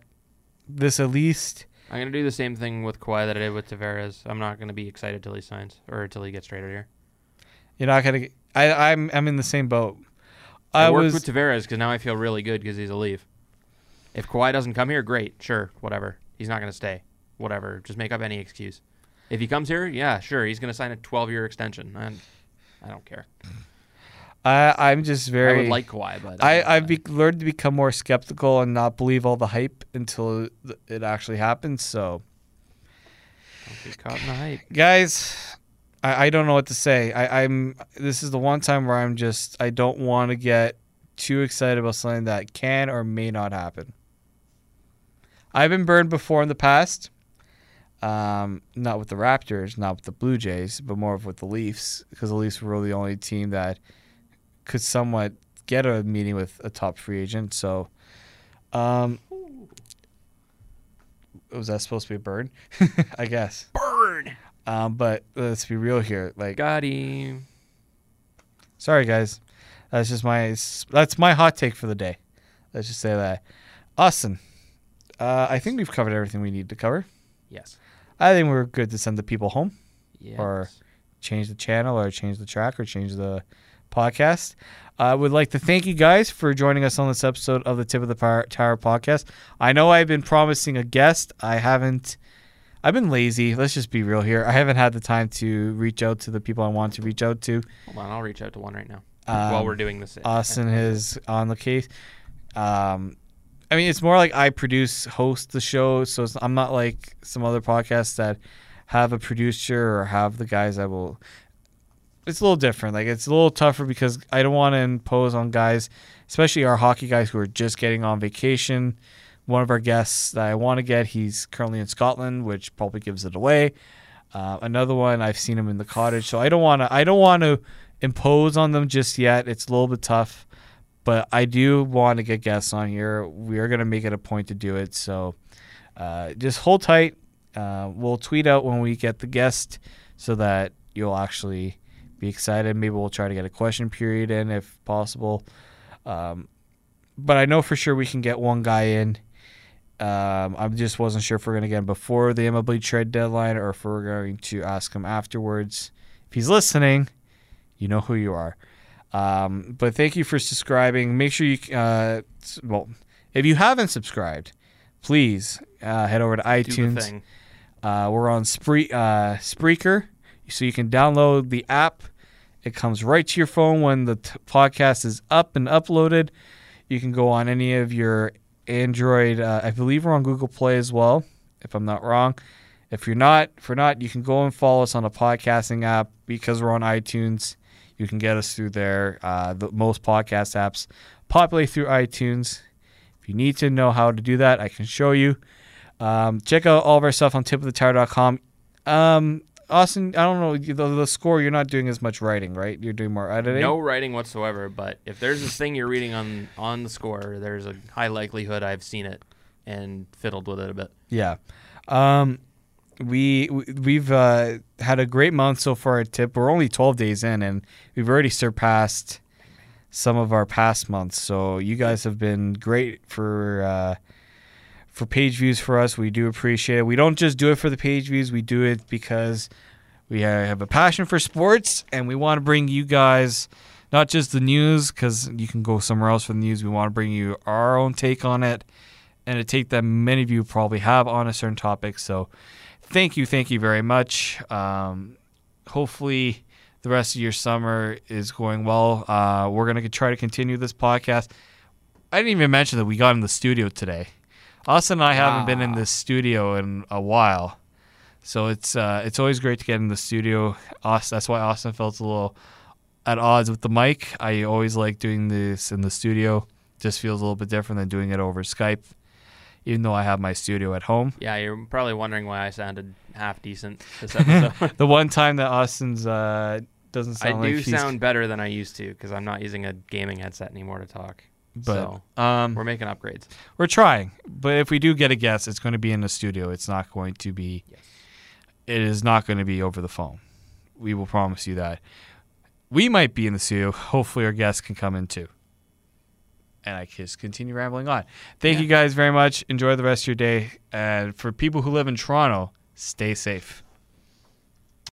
this at least I'm going to do the same thing with Kawhi that I did with Tavares. I'm not going to be excited till he signs or till he gets traded here. you're not gonna. Get, I I'm I'm in the same boat. I, I worked was with Tavares because now I feel really good because he's a leave. If Kawhi doesn't come here, great, sure, whatever. He's not going to stay. Whatever. Just make up any excuse. If he comes here, yeah, sure, he's going to sign a 12 year extension. And I don't care. I I'm just very. I would like Kawhi, but I don't- I've be, learned to become more skeptical and not believe all the hype until it- it actually happens. So. don't get caught in the hype. guys I, I don't know what to say I, i'm this is the one time where i'm just i don't want to get too excited about something that can or may not happen i've been burned before in the past um, not with the raptors not with the blue jays but more of with the leafs because the leafs were really the only team that could somewhat get a meeting with a top free agent so um, was that supposed to be a burn (laughs) i guess Burn! um, but let's be real here. Like, Got him. sorry guys, that's just my that's my hot take for the day. Let's just say that. Austin, uh, I think we've covered everything we need to cover. Yes. I think we're good to send the people home, Yes. Or- change the channel, or change the track, or change the podcast. I would like to thank you guys for joining us on this episode of the Tip of the Power Tower podcast. I know I've been promising a guest. I haven't. I've been lazy. Let's just be real here. I haven't had the time to reach out to the people I want to reach out to. Hold on, I'll reach out to one right now Um, while we're doing this. Austin is on the case. Um, I mean, it's more like I produce, host the show, so I'm not like some other podcasts that have a producer or have the guys that will. It's a little different. Like it's a little tougher because I don't want to impose on guys, especially our hockey guys who are just getting on vacation. One of our guests that I want to get, he's currently in Scotland, which probably gives it away. Uh, another one, I've seen him in the cottage, so I don't want to. I don't want to impose on them just yet. It's a little bit tough, but I do want to get guests on here. We are going to make it a point to do it. So uh, just hold tight. Uh, we'll tweet out when we get the guest so that you'll actually be excited. Maybe we'll try to get a question period in if possible. Um, but I know for sure we can get one guy in. Um, I just wasn't sure if we're going to get him before the MLB trade deadline or if we're going to ask him afterwards. If he's listening, you know who you are. Um, but thank you for subscribing. Make sure you, uh, well, if you haven't subscribed, please uh, head over to iTunes. Uh, we're on Spree- uh, Spreaker, so you can download the app. It comes right to your phone when the t- podcast is up and uploaded. You can go on any of your Android. Uh, I believe we're on Google Play as well, if I'm not wrong. If you're not, if you're not, you can go and follow us on a podcasting app because we're on iTunes. You can get us through there. Uh, the most podcast apps populate through iTunes. If you need to know how to do that, I can show you. Um, check out all of our stuff on tipofthetower.com. Um, Austin, I don't know the, the score. You're not doing as much writing, right? You're doing more editing. No writing whatsoever, but if there's this thing you're reading on on the score, there's a high likelihood I've seen it and fiddled with it a bit. Yeah. Um, we we- we've uh, had a great month so far at Tip. We're only 12 days in, and we've already surpassed some of our past months. So you guys have been great for uh, for page views for us. We do appreciate it. We don't just do it for the page views. We do it because we have a passion for sports, and we want to bring you guys not just the news because you can go somewhere else for the news. We want to bring you our own take on it and a take that many of you probably have on a certain topic. So, thank you, thank you very much. Um, hopefully, the rest of your summer is going well. Uh, we're gonna try to continue this podcast. I didn't even mention that we got in the studio today. Austin and I haven't been in Wow. this studio in a while, so it's uh, it's always great to get in the studio. Austin, that's why Austin felt a little at odds with the mic. I always like doing this in the studio. Just feels a little bit different than doing it over Skype even though I have my studio at home. Yeah, you're probably wondering why I sounded half decent this (laughs) episode. The one time that Austin's uh, doesn't I sound do like he's, sound better than I used to because I'm not using a gaming headset anymore to talk. but so um, we're making upgrades. we're, trying. But if we do get a guest, it's going to be in the studio. It's not going to be. Yes. It is not going to be over the phone. We will promise you that. We might be in the studio. Hopefully, our guests can come in too. And I just continue rambling on. Thank Yeah. you guys very much. Enjoy the rest of your day. And for people who live in Toronto, stay safe.